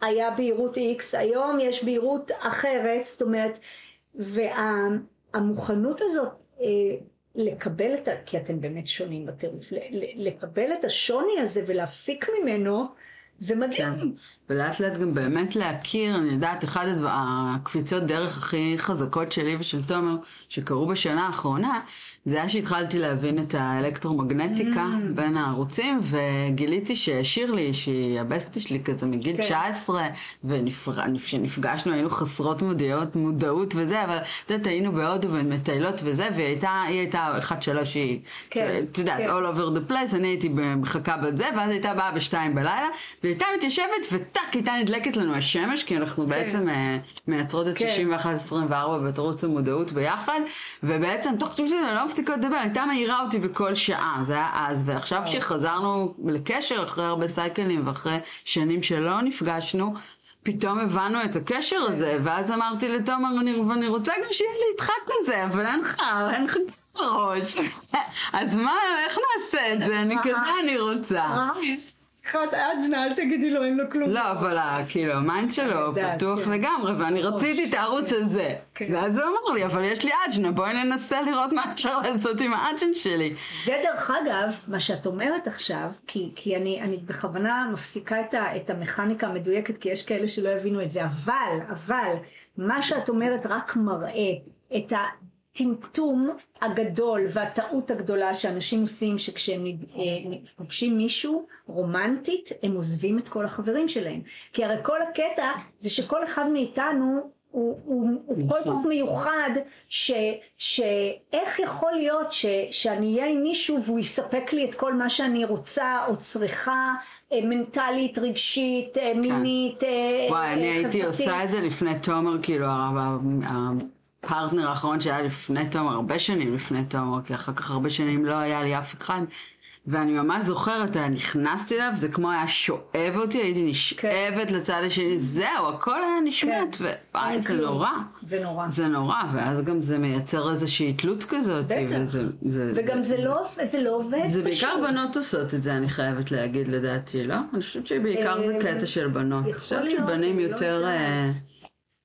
היה בהירות X, היום יש בהירות אחרת, זאת אומרת, והמוכנות הזאת, אה, לקבל את ה... כי אתם באמת שונים בטירוף, לקבל את השוני הזה ולהפיק ממנו, זה מדהים. כן. ולאט לאט גם באמת להכיר, אני יודעת, הדבר, הקפיצות דרך הכי חזקות שלי ושל תומר, שקרו בשנה האחרונה, זה היה שהתחלתי להבין את האלקטרומגנטיקה Mm. בין הערוצים, וגיליתי ששירלי, שהיא הבסטי שלי כזה מגיל כן. 19, וכשנפגשנו היינו חסרות מודעות, מודעות וזה, אבל את יודעת, היינו בהודו ומטיילות וזה, והיא הייתה, היא הייתה אחת שלוש, שהיא, כן, את יודעת, כן. all over the place, אני הייתי מחכה בזה, ואז הייתה באה בשתיים בלילה, והיא הייתה מתיישבת וטאק, הייתה נדלקת לנו השמש, כי אנחנו בעצם אה, מייצרות את כן. 61-24 בתרוץ המודעות ביחד, ובעצם תוך כדי שזה לא מפסיקות לדבר, הייתה מעירה אותי בכל שעה, זה היה אז, ועכשיו. כשחזרנו לקשר אחרי הרבה סייקלים ואחרי שנים שלא נפגשנו, פתאום הבנו את הקשר הזה, ואז אמרתי לתומר, אני, ואני רוצה גם שיהיה לי איתך כזה, אבל אין לך, אין לך בראש. <laughs> אז מה, איך נעשה את זה? אני כזה, אני רוצה. אחד אג'נה, אל תגידי לו, אין לו כלום. לא, אבל ה- כאילו, ה mind שלו פתוח כן. לגמרי, ואני רציתי את הערוץ הזה. כן. ואז הוא אמר לי, אבל יש לי אג'נה, בואי ננסה לראות מה אפשר לעשות עם האג'נה שלי. זה דרך אגב, מה שאת אומרת עכשיו, כי, כי אני, אני בכוונה מפסיקה את, ה, את המכניקה המדויקת, כי יש כאלה שלא יבינו את זה, אבל, אבל, מה שאת אומרת רק מראה את הטמטום הגדול והטעות הגדולה שאנשים עושים, שכשהם אה, פוגשים מישהו רומנטית, הם עוזבים את כל החברים שלהם. כי הרי כל הקטע זה שכל אחד מאיתנו הוא, הוא, הוא כל כך מיוחד, ש, שאיך יכול להיות ש, שאני אהיה עם מישהו והוא יספק לי את כל מה שאני רוצה או צריכה, אה, מנטלית, רגשית, אה, מינית, אה, וואי, אני אה, הייתי חברתית. עושה את זה לפני תומר, כאילו, ה- ה- הפרטנר האחרון שהיה לפני תומר, הרבה שנים לפני תומר, כי אחר כך הרבה שנים לא היה לי אף אחד. ואני ממש זוכרת, נכנסתי אליו, זה כמו היה שואב אותי, הייתי נשאבת לצד השני, זהו, הכל היה נשמט, כן. ווואי, אין זה כלום. נורא. זה נורא. זה נורא, ואז גם זה מייצר איזושהי תלות כזאת, בטח. וזה... זה, וגם זה לא, זה לא עובד זה פשוט. בעיקר בנות עושות את זה, אני חייבת להגיד לדעתי, לא? אני חושבת שבעיקר זה אה, קטע של בנות. אני יכול חושבת להיות, שבנים אני לא יותר... אה, יודעת.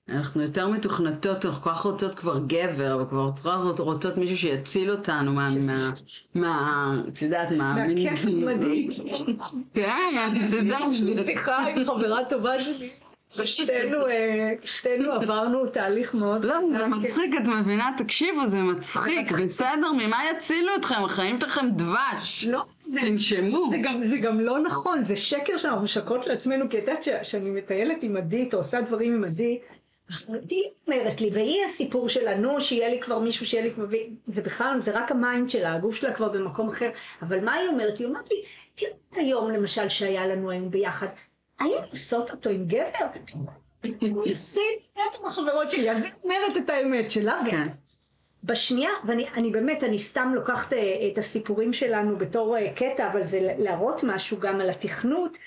אנחנו יותר מתוכנתות, אנחנו כל כך רוצות כבר גבר, וכבר רוצות, רוצות מישהו שיציל אותנו מה... מה... מה... את יודעת מה... מהכיף מדהים. כן, את יודעת. יש לי שיחה עם חברה טובה שלי. אה, שתינו עברנו תהליך מאוד לא, זה חזק. מצחיק, את מבינה? תקשיבו, זה מצחיק, בסדר, ממה יצילו אתכם? החיים שלכם דבש. לא, תנשמו. זה גם, זה גם לא נכון, זה שקר שאנחנו משקרות לעצמנו, כי את יודעת שאני מטיילת עם עדית או עושה דברים עם עדית, אחותי אומרת לי, והיא הסיפור שלה, נו, שיהיה לי כבר מישהו, שיהיה לי כבר, זה בכלל, זה רק ה mind שלה, הגוף שלה כבר במקום אחר, אבל מה היא אומרת? היא אומרת לי, תראי את היום למשל שהיה לנו היום ביחד, היינו עושות אותו עם גבר? את החברות שלי, אז היא אומרת את האמת שלה, כן. בשנייה, ואני אני באמת, אני סתם לוקחת אה, את הסיפורים שלנו בתור אה, קטע, אבל זה להראות משהו גם על התכנות,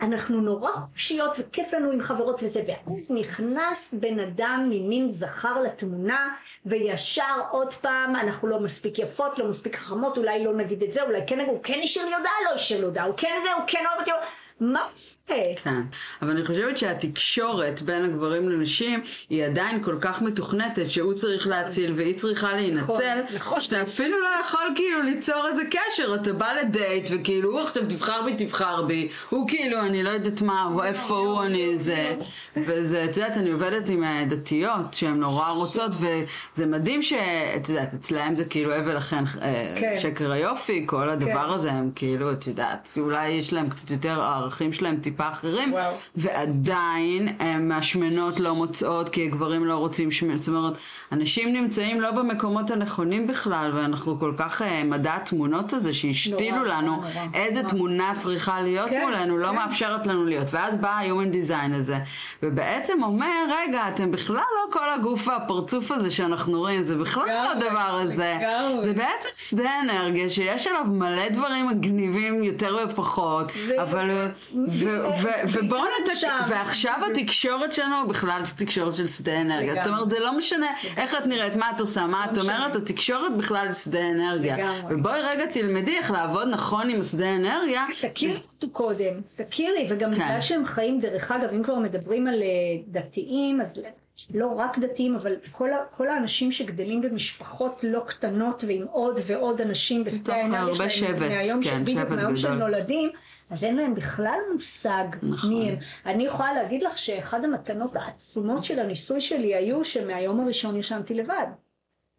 שאנחנו נורא חופשיות וכיף לנו עם חברות וזה, ואז נכנס בן אדם ממין זכר לתמונה, וישר עוד פעם, אנחנו לא מספיק יפות, לא מספיק חכמות, אולי לא נגיד את זה, אולי כן, הוא כן השאיר לי הודעה, לא השאיר לי הודעה, הוא כן זה, הוא כן אוהב אותי, מה זה? כן, אבל אני חושבת שהתקשורת בין הגברים לנשים היא עדיין כל כך מתוכנתת שהוא צריך להציל והיא צריכה להינצל, נכון, נכון. שאתה אפילו לא יכול כאילו ליצור איזה קשר, אתה בא לדייט וכאילו הוא עכשיו תבחר בי תבחר בי, הוא כאילו אני לא יודעת מה, הוא איפה הוא אני זה, וזה, את יודעת אני עובדת עם אה, דתיות שהן נורא רוצות וזה מדהים שאת יודעת אצלהם זה כאילו הבל לכן אה, כן. שקר היופי, כל הדבר כן. הזה הם כאילו את יודעת, אולי יש להם קצת יותר הערכים שלהם טיפה אחרים, וואו. ועדיין הם מהשמנות לא מוצאות כי הגברים לא רוצים שמנות. זאת אומרת, אנשים נמצאים לא במקומות הנכונים בכלל, ואנחנו כל כך אה, מדע התמונות הזה שהשתילו לנו נורא. איזה נורא. תמונה צריכה להיות כן, מולנו, לא כן. מאפשרת לנו להיות. ואז בא ה-Human Design הזה, ובעצם אומר, רגע, אתם בכלל לא כל הגוף והפרצוף הזה שאנחנו רואים, זה בכלל לא הדבר הזה. לגמרי. זה בעצם שדה אנרגיה שיש עליו מלא דברים מגניבים יותר ופחות, אבל... ועכשיו התקשורת שלנו בכלל זה תקשורת של שדה אנרגיה. זאת. אומרת, זה לא משנה איך את נראית, מה את עושה, מה את לא אומרת. התקשורת בכלל זה שדה אנרגיה. ובואי רגע תלמדי איך לעבוד נכון עם שדה אנרגיה. תכירי קודם, תכירי, וגם כן. בגלל שהם חיים, דרך אגב, אם כבר מדברים על אה, דתיים, אז לא רק דתיים, אבל כל, ה- כל האנשים שגדלים במשפחות לא קטנות ועם עוד ועוד אנשים בשדה האנרגיה הרבה שלהם, מהיום כן, מהיום שהם. נולדים, אז אין להם בכלל מושג נכון. מי הם. אני יכולה להגיד לך שאחד המתנות העצומות של הניסוי שלי היו שמהיום הראשון ישנתי לבד.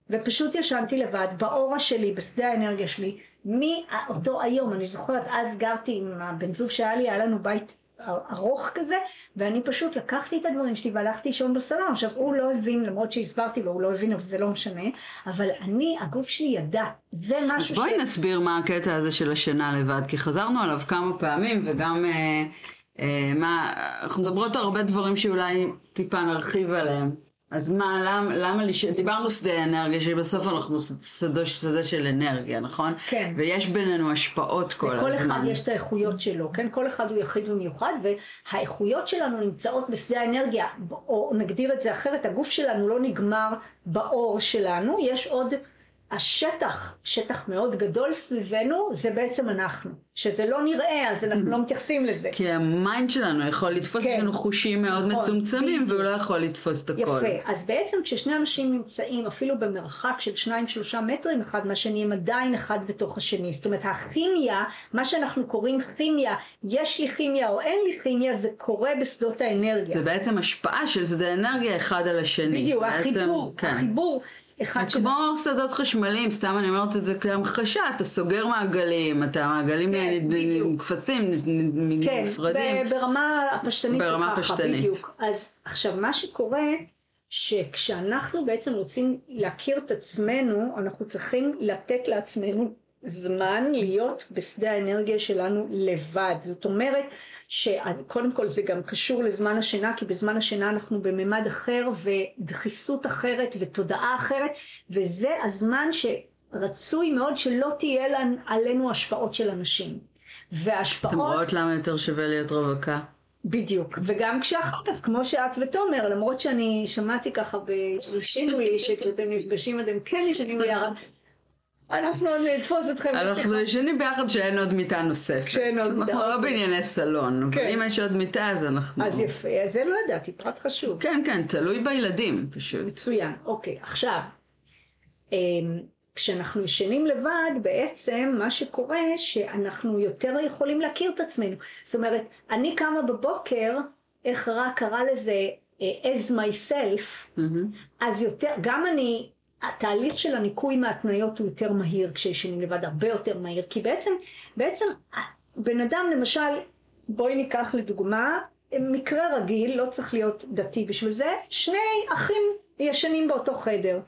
ופשוט ישנתי לבד, באורה שלי, בשדה האנרגיה שלי, מאותו היום, אני זוכרת, אז גרתי עם הבן זוג שהיה לי, היה לנו בית ארוך כזה, ואני פשוט לקחתי את הדברים שלי והלכתי לישון בסלון. עכשיו, הוא לא הבין, למרות שהסברתי לו, הוא לא הבין, אבל זה לא משנה, אבל אני, הגוף שלי ידע, זה משהו ש... בואי נסביר מה הקטע הזה של השינה לבד, כי חזרנו עליו כמה פעמים, וגם אה, אה, מה, אנחנו מדברות על הרבה דברים שאולי טיפה נרחיב עליהם. אז מה, למה, למה דיברנו שדה אנרגיה, שבסוף אנחנו שדה, שדה של אנרגיה, נכון? כן. ויש בינינו השפעות כל הזמן. לכל אחד יש את האיכויות שלו, כן? כל אחד הוא יחיד ומיוחד, והאיכויות שלנו נמצאות בשדה האנרגיה, או נגדיר את זה אחרת, הגוף שלנו לא נגמר בעור שלנו, יש עוד השטח, שטח מאוד גדול סביבנו, זה בעצם אנחנו. שזה לא נראה, אז אנחנו לא מתייחסים לזה. כי ה mind שלנו יכול לתפוס, יש לנו חושים מאוד נכון, מצומצמים, והוא לא יכול לתפוס את הכל. יפה, אז בעצם כששני אנשים נמצאים אפילו במרחק של שניים שלושה מטרים אחד מהשני, הם עדיין אחד בתוך השני. זאת אומרת, הכימיה, מה שאנחנו קוראים כימיה, יש לי כימיה או אין לי כימיה, זה קורה בשדות האנרגיה. זה בעצם השפעה של שדה אנרגיה אחד על השני. בדיוק, החיבור, כן. החיבור. אחד כמו ש... שדות חשמליים, סתם אני אומרת את זה כהמחשה, אתה סוגר מעגלים, אתה מעגלים כן, נקפצים, כן, נפרדים. כן, ברמה הפשטנית ברמה ככה, פשטנית. בדיוק. אז עכשיו מה שקורה, שכשאנחנו בעצם רוצים להכיר את עצמנו, אנחנו צריכים לתת לעצמנו זמן להיות בשדה האנרגיה שלנו לבד. זאת אומרת שקודם כל זה גם קשור לזמן השינה, כי בזמן השינה אנחנו בממד אחר ודחיסות אחרת ותודעה אחרת, וזה הזמן שרצוי מאוד שלא תהיה עלינו השפעות של אנשים. וההשפעות... אתם רואות למה יותר שווה להיות רווקה? בדיוק, וגם כשאחר כך, כמו שאת ותומר, למרות שאני שמעתי ככה, והשאירו לי שכשאתם נפגשים אתם כן ישנים ביחד, אנחנו נתפוס אתכם. אנחנו ישנים ביחד שאין עוד מיטה נוספת. שאין עוד מיטה. אנחנו לא בענייני סלון, אבל אם יש עוד מיטה אז אנחנו... אז יפה, זה לא ידעתי, פרט חשוב. כן, כן, תלוי בילדים פשוט. מצוין, אוקיי. עכשיו, כשאנחנו ישנים לבד, בעצם מה שקורה שאנחנו יותר יכולים להכיר את עצמנו. זאת אומרת, אני קמה בבוקר, איך רק קרא לזה as myself, אז יותר, גם אני... התהליך של הניקוי מהתניות הוא יותר מהיר כשישנים לבד, הרבה יותר מהיר, כי בעצם, בעצם בן אדם למשל, בואי ניקח לדוגמה, מקרה רגיל, לא צריך להיות דתי בשביל זה, שני אחים ישנים באותו חדר.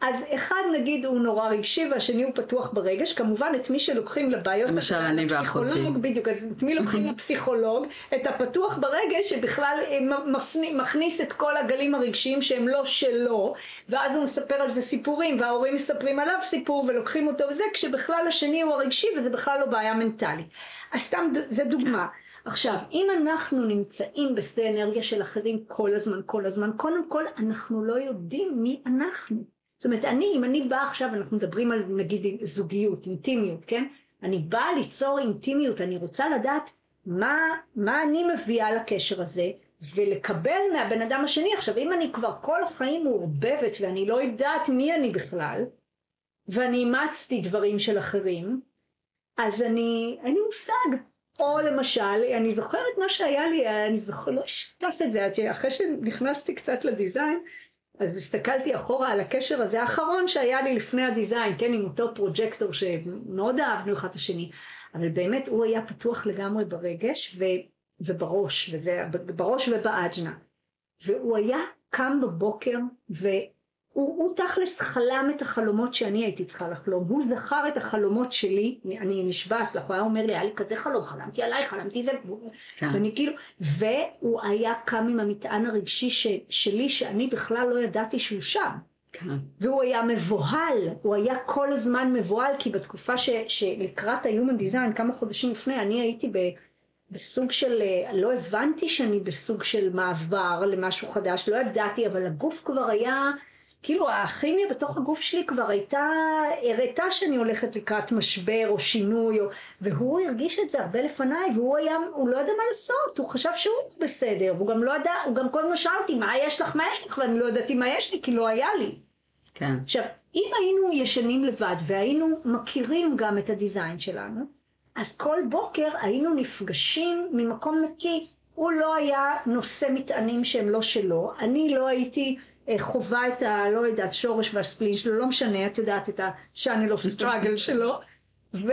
אז אחד נגיד הוא נורא רגשי והשני הוא פתוח ברגש, כמובן את מי שלוקחים לבעיות, למשל אני ואחותי, בדיוק, אז את מי לוקחים <laughs> לפסיכולוג, את הפתוח ברגש שבכלל מפני, מכניס את כל הגלים הרגשיים שהם לא שלו, ואז הוא מספר על זה סיפורים וההורים מספרים עליו סיפור ולוקחים אותו וזה, כשבכלל השני הוא הרגשי וזה בכלל לא בעיה מנטלית. אז סתם זה דוגמה. עכשיו, אם אנחנו נמצאים בשדה אנרגיה של אחרים כל הזמן, כל הזמן, קודם כל אנחנו לא יודעים מי אנחנו. זאת אומרת, אני, אם אני באה עכשיו, אנחנו מדברים על נגיד זוגיות, אינטימיות, כן? אני באה ליצור אינטימיות, אני רוצה לדעת מה, מה אני מביאה לקשר הזה, ולקבל מהבן אדם השני. עכשיו, אם אני כבר כל החיים מעורבבת ואני לא יודעת מי אני בכלל, ואני אימצתי דברים של אחרים, אז אני, אין לי מושג. או למשל, אני זוכרת מה שהיה לי, אני זוכרת, לא אשכח את זה, אחרי שנכנסתי קצת לדיזיין, אז הסתכלתי אחורה על הקשר הזה האחרון שהיה לי לפני הדיזיין, כן, עם אותו פרוג'קטור שמאוד אהבנו אחד את השני, אבל באמת הוא היה פתוח לגמרי ברגש ו, ובראש, וזה, בראש ובאג'נה. והוא היה קם בבוקר הוא, הוא תכלס חלם את החלומות שאני הייתי צריכה לחלום, הוא זכר את החלומות שלי, אני נשבעת לך, הוא היה אומר לי, היה לי כזה חלום, חלמתי עליי, חלמתי זה, כן. ואני כאילו, והוא היה קם עם המטען הרגשי ש, שלי, שאני בכלל לא ידעתי שהוא שם. כן. והוא היה מבוהל, הוא היה כל הזמן מבוהל, כי בתקופה ש, שלקראת ה-Human Design, כמה חודשים לפני, אני הייתי ב... בסוג של, לא הבנתי שאני בסוג של מעבר למשהו חדש, לא ידעתי, אבל הגוף כבר היה כאילו הכימיה בתוך הגוף שלי כבר הייתה, הראתה שאני הולכת לקראת משבר או שינוי, או, והוא הרגיש את זה הרבה לפניי, והוא היה, הוא לא ידע מה לעשות, הוא חשב שהוא בסדר, והוא גם לא ידע, הוא גם כל הזמן שאל אותי, מה יש לך, מה יש לך, ואני לא ידעתי מה יש לי, כי לא היה לי. כן. עכשיו, אם היינו ישנים לבד והיינו מכירים גם את הדיזיין שלנו, אז כל בוקר היינו נפגשים ממקום נקי. הוא לא היה נושא מטענים שהם לא שלו, אני לא הייתי חווה את ה... לא יודעת, שורש והספלין שלו, לא משנה, את יודעת את ה-channel of struggle שלו. ו,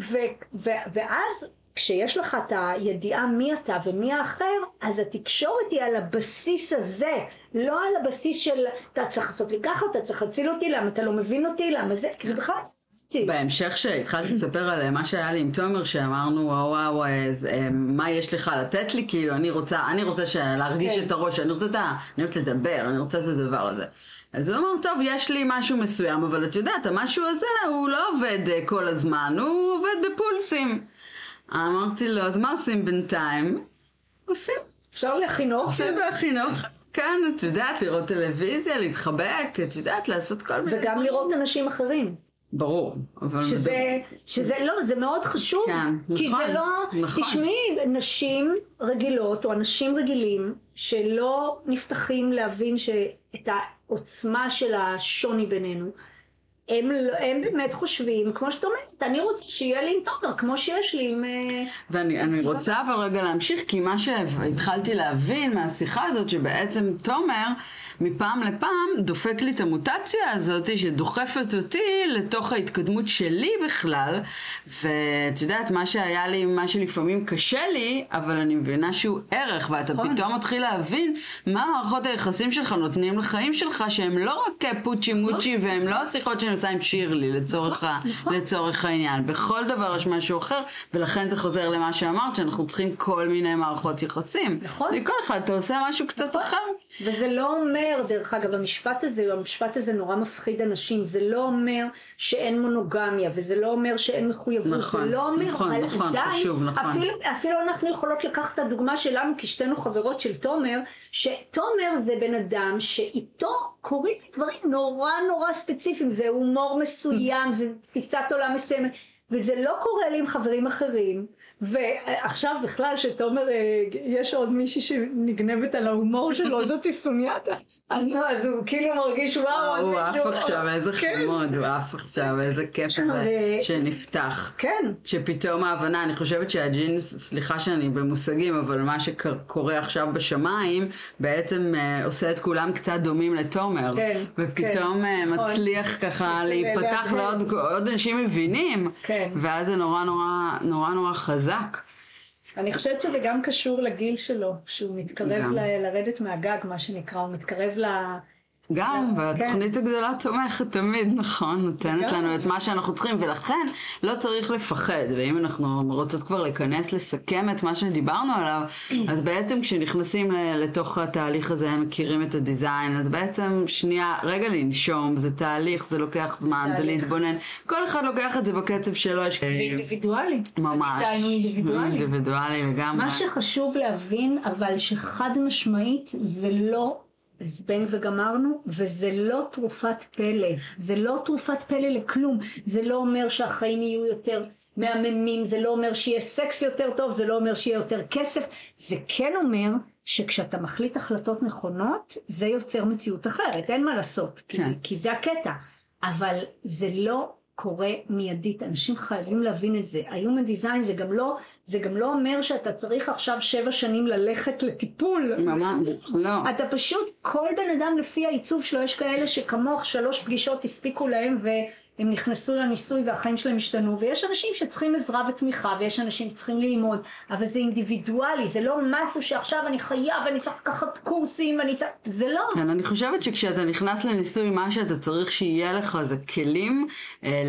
ו, ו, ואז כשיש לך את הידיעה מי אתה ומי האחר, אז התקשורת היא על הבסיס הזה, לא על הבסיס של אתה צריך לעשות לי ככה, אתה צריך להציל אותי, למה אתה לא מבין אותי, למה זה, כי זה בכלל... בהמשך שהתחלתי לספר על מה שהיה לי עם תומר, שאמרנו וואו וואו, אה, מה יש לך לתת לי, כאילו אני רוצה, אני רוצה להרגיש כן. את הראש, אני רוצה, את ה, אני רוצה לדבר, אני רוצה את הדבר הזה. אז הוא אמר, טוב, יש לי משהו מסוים, אבל את יודעת, המשהו הזה הוא לא עובד אה, כל הזמן, הוא עובד בפולסים. אמרתי לו, אז מה עושים בינתיים? עושים. אפשר אוכל. עושים אוכל. כן, את יודעת, לראות טלוויזיה, להתחבק, את יודעת, לעשות כל מיני... וגם לראות אנשים אחרים. ברור. אבל שזה, שזה לא, זה מאוד חשוב. כן, כי נכון. זה לא, נכון. תשמעי, נשים רגילות או אנשים רגילים שלא נפתחים להבין את העוצמה של השוני בינינו, הם, הם באמת חושבים, כמו שאת אומרת, אני רוצה שיהיה לי עם תומר, כמו שיש לי עם... אה, ואני רוצה אבל רגע להמשיך, כי מה שהתחלתי להבין מהשיחה הזאת, שבעצם תומר מפעם לפעם דופק לי את המוטציה הזאת, שדוחפת אותי לתוך ההתקדמות שלי בכלל, ואת יודעת, מה שהיה לי, מה שלפעמים קשה לי, אבל אני מבינה שהוא ערך, ואתה נכון. פתאום מתחיל להבין מה מערכות היחסים שלך נותנים לחיים שלך, שהם לא רק פוצ'י מוצ'י, נכון. והם לא השיחות שאני עושה עם שירלי לצורך, ה, נכון. לצורך העניין. בכל דבר יש משהו אחר, ולכן זה חוזר למה שאמרת, שאנחנו צריכים כל מיני מערכות יחסים. נכון. לכל אחד אתה עושה משהו קצת נכון. אחר. וזה לא אומר, דרך אגב, המשפט הזה, המשפט הזה נורא מפחיד אנשים, זה לא אומר שאין מונוגמיה, וזה לא אומר שאין מחויבות, נכון, זה לא אומר, נכון, נכון, עדיין, חשוב, נכון. אפילו, אפילו אנחנו יכולות לקחת את הדוגמה שלנו, כי שתינו חברות של תומר, שתומר זה בן אדם שאיתו קורים דברים נורא נורא ספציפיים, זה הומור מסוים, זה תפיסת עולם מסוימת, וזה לא קורה לי עם חברים אחרים. ועכשיו בכלל שתומר, אה, יש עוד מישהי שנגנבת על ההומור שלו, <laughs> זאתי סוניאטה. אז לא, אז הוא כאילו מרגיש וואו. הוא עף עכשיו, איזה כן. חמוד, הוא עף עכשיו, איזה כיף זה שנפתח. כן. שפתאום ההבנה, אני חושבת שהג'ינוס, סליחה שאני במושגים, אבל מה שקורה עכשיו בשמיים, בעצם אה, עושה את כולם קצת דומים לתומר. כן. ופתאום אה, נכון. מצליח ככה להיפתח לעוד אנשים מבינים. כן. ואז זה נורא נורא נורא חזק. חזק. אני חושבת שזה גם קשור לגיל שלו, שהוא מתקרב ל- לרדת מהגג, מה שנקרא, הוא מתקרב ל... גם, והתוכנית כן. הגדולה תומכת תמיד, נכון, נותנת לנו את מה שאנחנו צריכים, ולכן לא צריך לפחד, ואם אנחנו רוצות כבר להיכנס לסכם את מה שדיברנו עליו, <clears throat> אז בעצם כשנכנסים לתוך התהליך הזה, הם מכירים את הדיזיין, אז בעצם שנייה, רגע לנשום, זה תהליך, זה לוקח זמן, זה להתבונן, כל אחד לוקח את זה בקצב שלו. זה אינדיבידואלי. ממש. הדיזיין הוא אינדיבידואלי. אינדיבידואלי לגמרי. מה שחשוב להבין, אבל שחד משמעית זה לא זבנג וגמרנו, וזה לא תרופת פלא, זה לא תרופת פלא לכלום, זה לא אומר שהחיים יהיו יותר מהממים, זה לא אומר שיהיה סקס יותר טוב, זה לא אומר שיהיה יותר כסף, זה כן אומר שכשאתה מחליט החלטות נכונות, זה יוצר מציאות אחרת, אין מה לעשות, כן. כי, כי זה הקטע, אבל זה לא קורה מיידית, אנשים חייבים להבין את זה. Human Design זה גם לא, זה גם לא אומר שאתה צריך עכשיו שבע שנים ללכת לטיפול. ממש, לא. אתה פשוט, כל בן אדם לפי העיצוב שלו, יש כאלה שכמוך שלוש פגישות הספיקו להם ו... הם נכנסו לניסוי והחיים שלהם השתנו, ויש אנשים שצריכים עזרה ותמיכה, ויש אנשים שצריכים ללמוד, אבל זה אינדיבידואלי, זה לא משהו שעכשיו אני חייב, אני צריך לקחת קורסים, ואני צריך... זה לא. כן, אני חושבת שכשאתה נכנס לניסוי, מה שאתה צריך שיהיה לך זה כלים אה,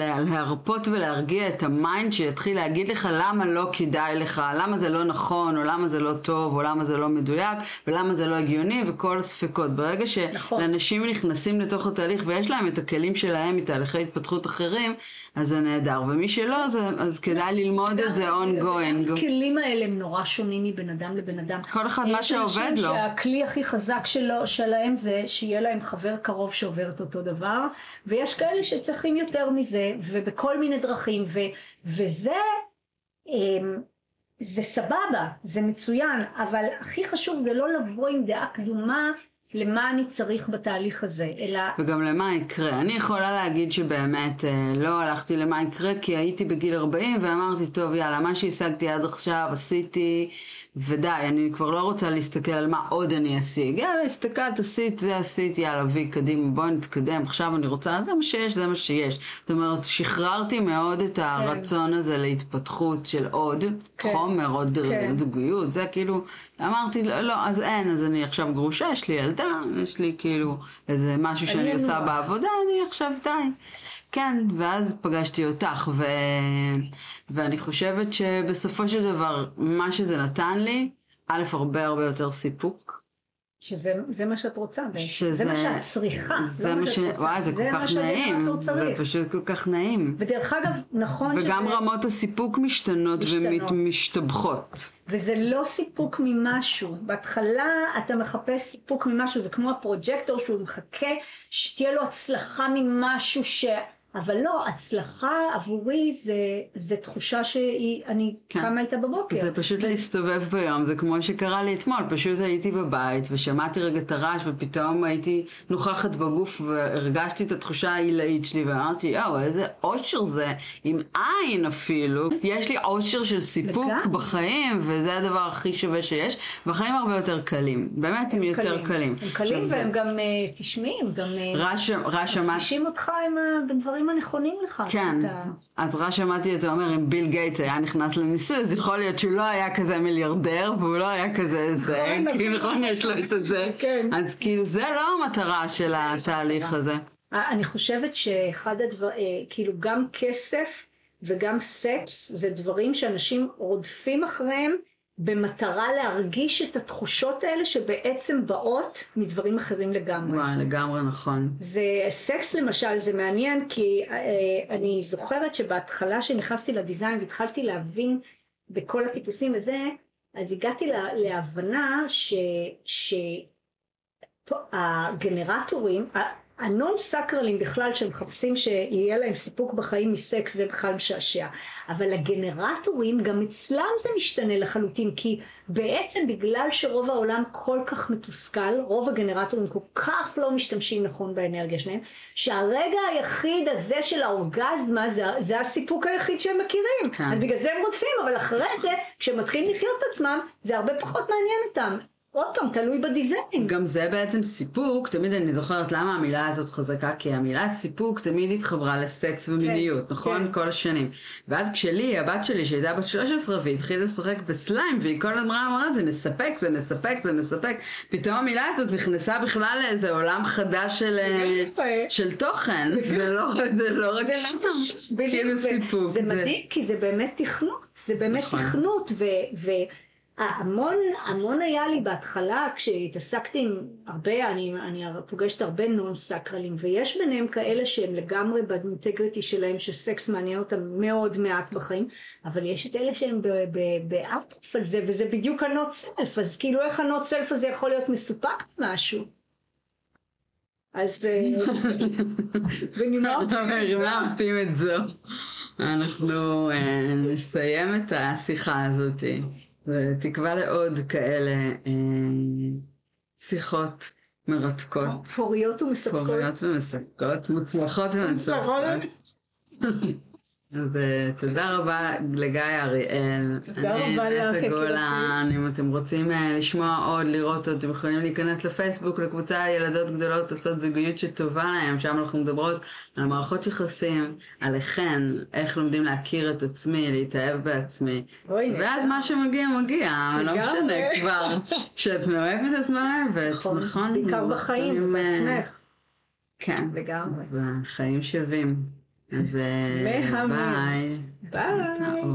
להרפות ולהרגיע את ה mind, שיתחיל להגיד לך למה לא כדאי לך, למה זה לא נכון, או למה זה לא טוב, או למה זה לא מדויק, ולמה זה לא הגיוני, וכל הספקות. ברגע. שלאנשים נכון. נכנסים לתוך התהליך ויש להם את הכלים שלהם, תהליכי התפתחות אחרים, אז זה נהדר. ומי שלא, אז, אז כדאי ללמוד את זה ongoing. הכלים האלה הם נורא שונים מבן אדם לבן אדם. כל אחד מה שעובד לו. יש אנשים שהכלי הכי חזק שלו, שלהם זה שיהיה להם חבר קרוב שעובר את אותו דבר, ויש כאלה שצריכים יותר מזה, ובכל מיני דרכים, ו, וזה... אמ, זה סבבה, זה מצוין, אבל הכי חשוב זה לא לבוא עם דעה קדומה למה אני צריך בתהליך הזה, אלא וגם למה יקרה. אני יכולה להגיד שבאמת אה, לא הלכתי למה יקרה, כי הייתי בגיל 40 ואמרתי, טוב, יאללה, מה שהשגתי עד עכשיו עשיתי, ודי, אני כבר לא רוצה להסתכל על מה עוד אני אשיג. יאללה, הסתכלת, עשית, זה עשית, יאללה, וי, קדימה, בואי נתקדם, עכשיו אני רוצה, זה מה שיש, זה מה שיש. זאת אומרת, שחררתי מאוד את הרצון הזה להתפתחות של עוד כן. חומר, עוד כן. זוגיות, זה כאילו, אמרתי, לא, לא, אז אין, אז אני עכשיו גרושה, יש לי ילדה, יש לי כאילו איזה משהו שאני אני עושה. בעבודה, אני עכשיו די. כן, ואז פגשתי אותך, ו... ואני חושבת שבסופו של דבר, מה שזה נתן לי, א', הרבה הרבה יותר סיפוק. שזה זה מה שאת רוצה שזה- זה מה שאת צריכה, זה לא מה ש... שאת רוצה, וואי, זה כל מה כך נעים. זה פשוט כל כך נעים. ודרך אגב, נכון וגם שזה, רמות הסיפוק משתנות משתנות. ומשתבחות. וזה לא סיפוק ממשהו. בהתחלה אתה מחפש סיפוק ממשהו, זה כמו הפרוג'קטור שהוא מחכה שתהיה לו הצלחה ממשהו ש... אבל לא, הצלחה עבורי זה, זה תחושה שאני כן. קמה איתה בבוקר. זה פשוט להסתובב ביום, זה כמו שקרה לי אתמול, פשוט הייתי בבית ושמעתי רגע את הרעש ופתאום הייתי נוכחת בגוף והרגשתי את התחושה העילאית שלי ואמרתי, יואו, איזה אושר זה, עם עין אפילו. יש לי אושר של סיפוק לגמרי. בחיים וזה הדבר הכי שווה שיש, והחיים הרבה יותר קלים, באמת הם יותר קלים. הם קלים עכשיו, זה- והם גם, אה, תשמעי, הם גם אה, רש אמר, מפגישים אותך עם הדברים הנכונים לך. כן, אז רע שמעתי אותו אומר, אם ביל גייטס היה נכנס לניסוי, אז יכול להיות שהוא לא היה כזה מיליארדר, והוא לא היה כזה זה, נכון, כי נכון. נכון, יש לו את הזה. כן. אז כאילו, זה לא המטרה של התהליך הזה. אני חושבת שאחד הדברים, כאילו גם כסף וגם סקס זה דברים שאנשים רודפים אחריהם במטרה להרגיש את התחושות האלה שבעצם באות מדברים אחרים לגמרי. וואי, לגמרי נכון. זה סקס למשל זה מעניין כי אה, אני זוכרת שבהתחלה שנכנסתי לדיזיין והתחלתי להבין בכל הטיפוסים וזה אז הגעתי לה, להבנה שהגנרטורים הנון סקרלים בכלל שמחפשים שיהיה להם סיפוק בחיים מסקס זה בכלל משעשע. אבל הגנרטורים גם אצלם זה משתנה לחלוטין כי בעצם בגלל שרוב העולם כל כך מתוסכל רוב הגנרטורים כל כך לא משתמשים נכון באנרגיה שלהם שהרגע היחיד הזה של האורגזמה זה, זה הסיפוק היחיד שהם מכירים. כן. אז בגלל זה הם רודפים אבל אחרי זה כשהם מתחילים לחיות את עצמם זה הרבה פחות מעניין אותם עוד פעם תלוי בדיזיין גם זה בעצם סיפוק, תמיד אני זוכרת למה המילה הזאת חזקה, כי המילה סיפוק תמיד התחברה לסקס ומיניות, כן, נכון? כן. כל השנים. ואז כשלי, הבת שלי שהייתה בת 13 והתחילה לשחק בסליים, והיא כל הזמן אמרה, זה מספק, זה מספק, זה מספק, פתאום המילה הזאת נכנסה בכלל לאיזה עולם חדש של, אה, של תוכן, זה לא, זה לא רק כאילו ו- סיפוק. זה מדהים כי זה באמת תכנות, זה באמת נכון. תכנות, והמון המון היה לי בהתחלה כשהתעסקתי עם הרבה, אני, אני פוגשת הרבה נון סקרלים, ויש ביניהם כאלה שהם לגמרי באינטגריטי שלהם, שסקס מעניין אותם מאוד מעט בחיים, אבל יש את אלה שהם באטרף על זה, וזה בדיוק הנוט סלף, אז כאילו איך הנוט סלף הזה יכול להיות מסופק במשהו? אז אה, <laughs> בנימה אופים את זו. אנחנו אה, נסיים את השיחה הזאת, ותקווה לעוד כאלה אה, שיחות מרתקות, פוריות ומספקות. פוריות ומספקות, מוצלחות ומספקות. <laughs> אז אה, תודה רבה לגיא אריאל. תודה רבה לך, נטע יקירתי. גולן, אם אתם רוצים אה, לשמוע עוד, לראות עוד, אתם יכולים להיכנס לפייסבוק לקבוצה ילדות גדולות עושות זוגיות שטובה להם, שם אנחנו מדברות על מערכות יחסים, עליכן, איך לומדים להכיר את עצמי, להתאהב בעצמי. ואז מה שמגיע מגיע, לא. משנה כבר. <laughs> כשאת מאוהבת את מאוהבת, נכון, נכון? בעיקר בחיים, יכולים, אה, בעצמך. כן. לגמרי. אז החיים שווים. אז אה. ביי. ביי.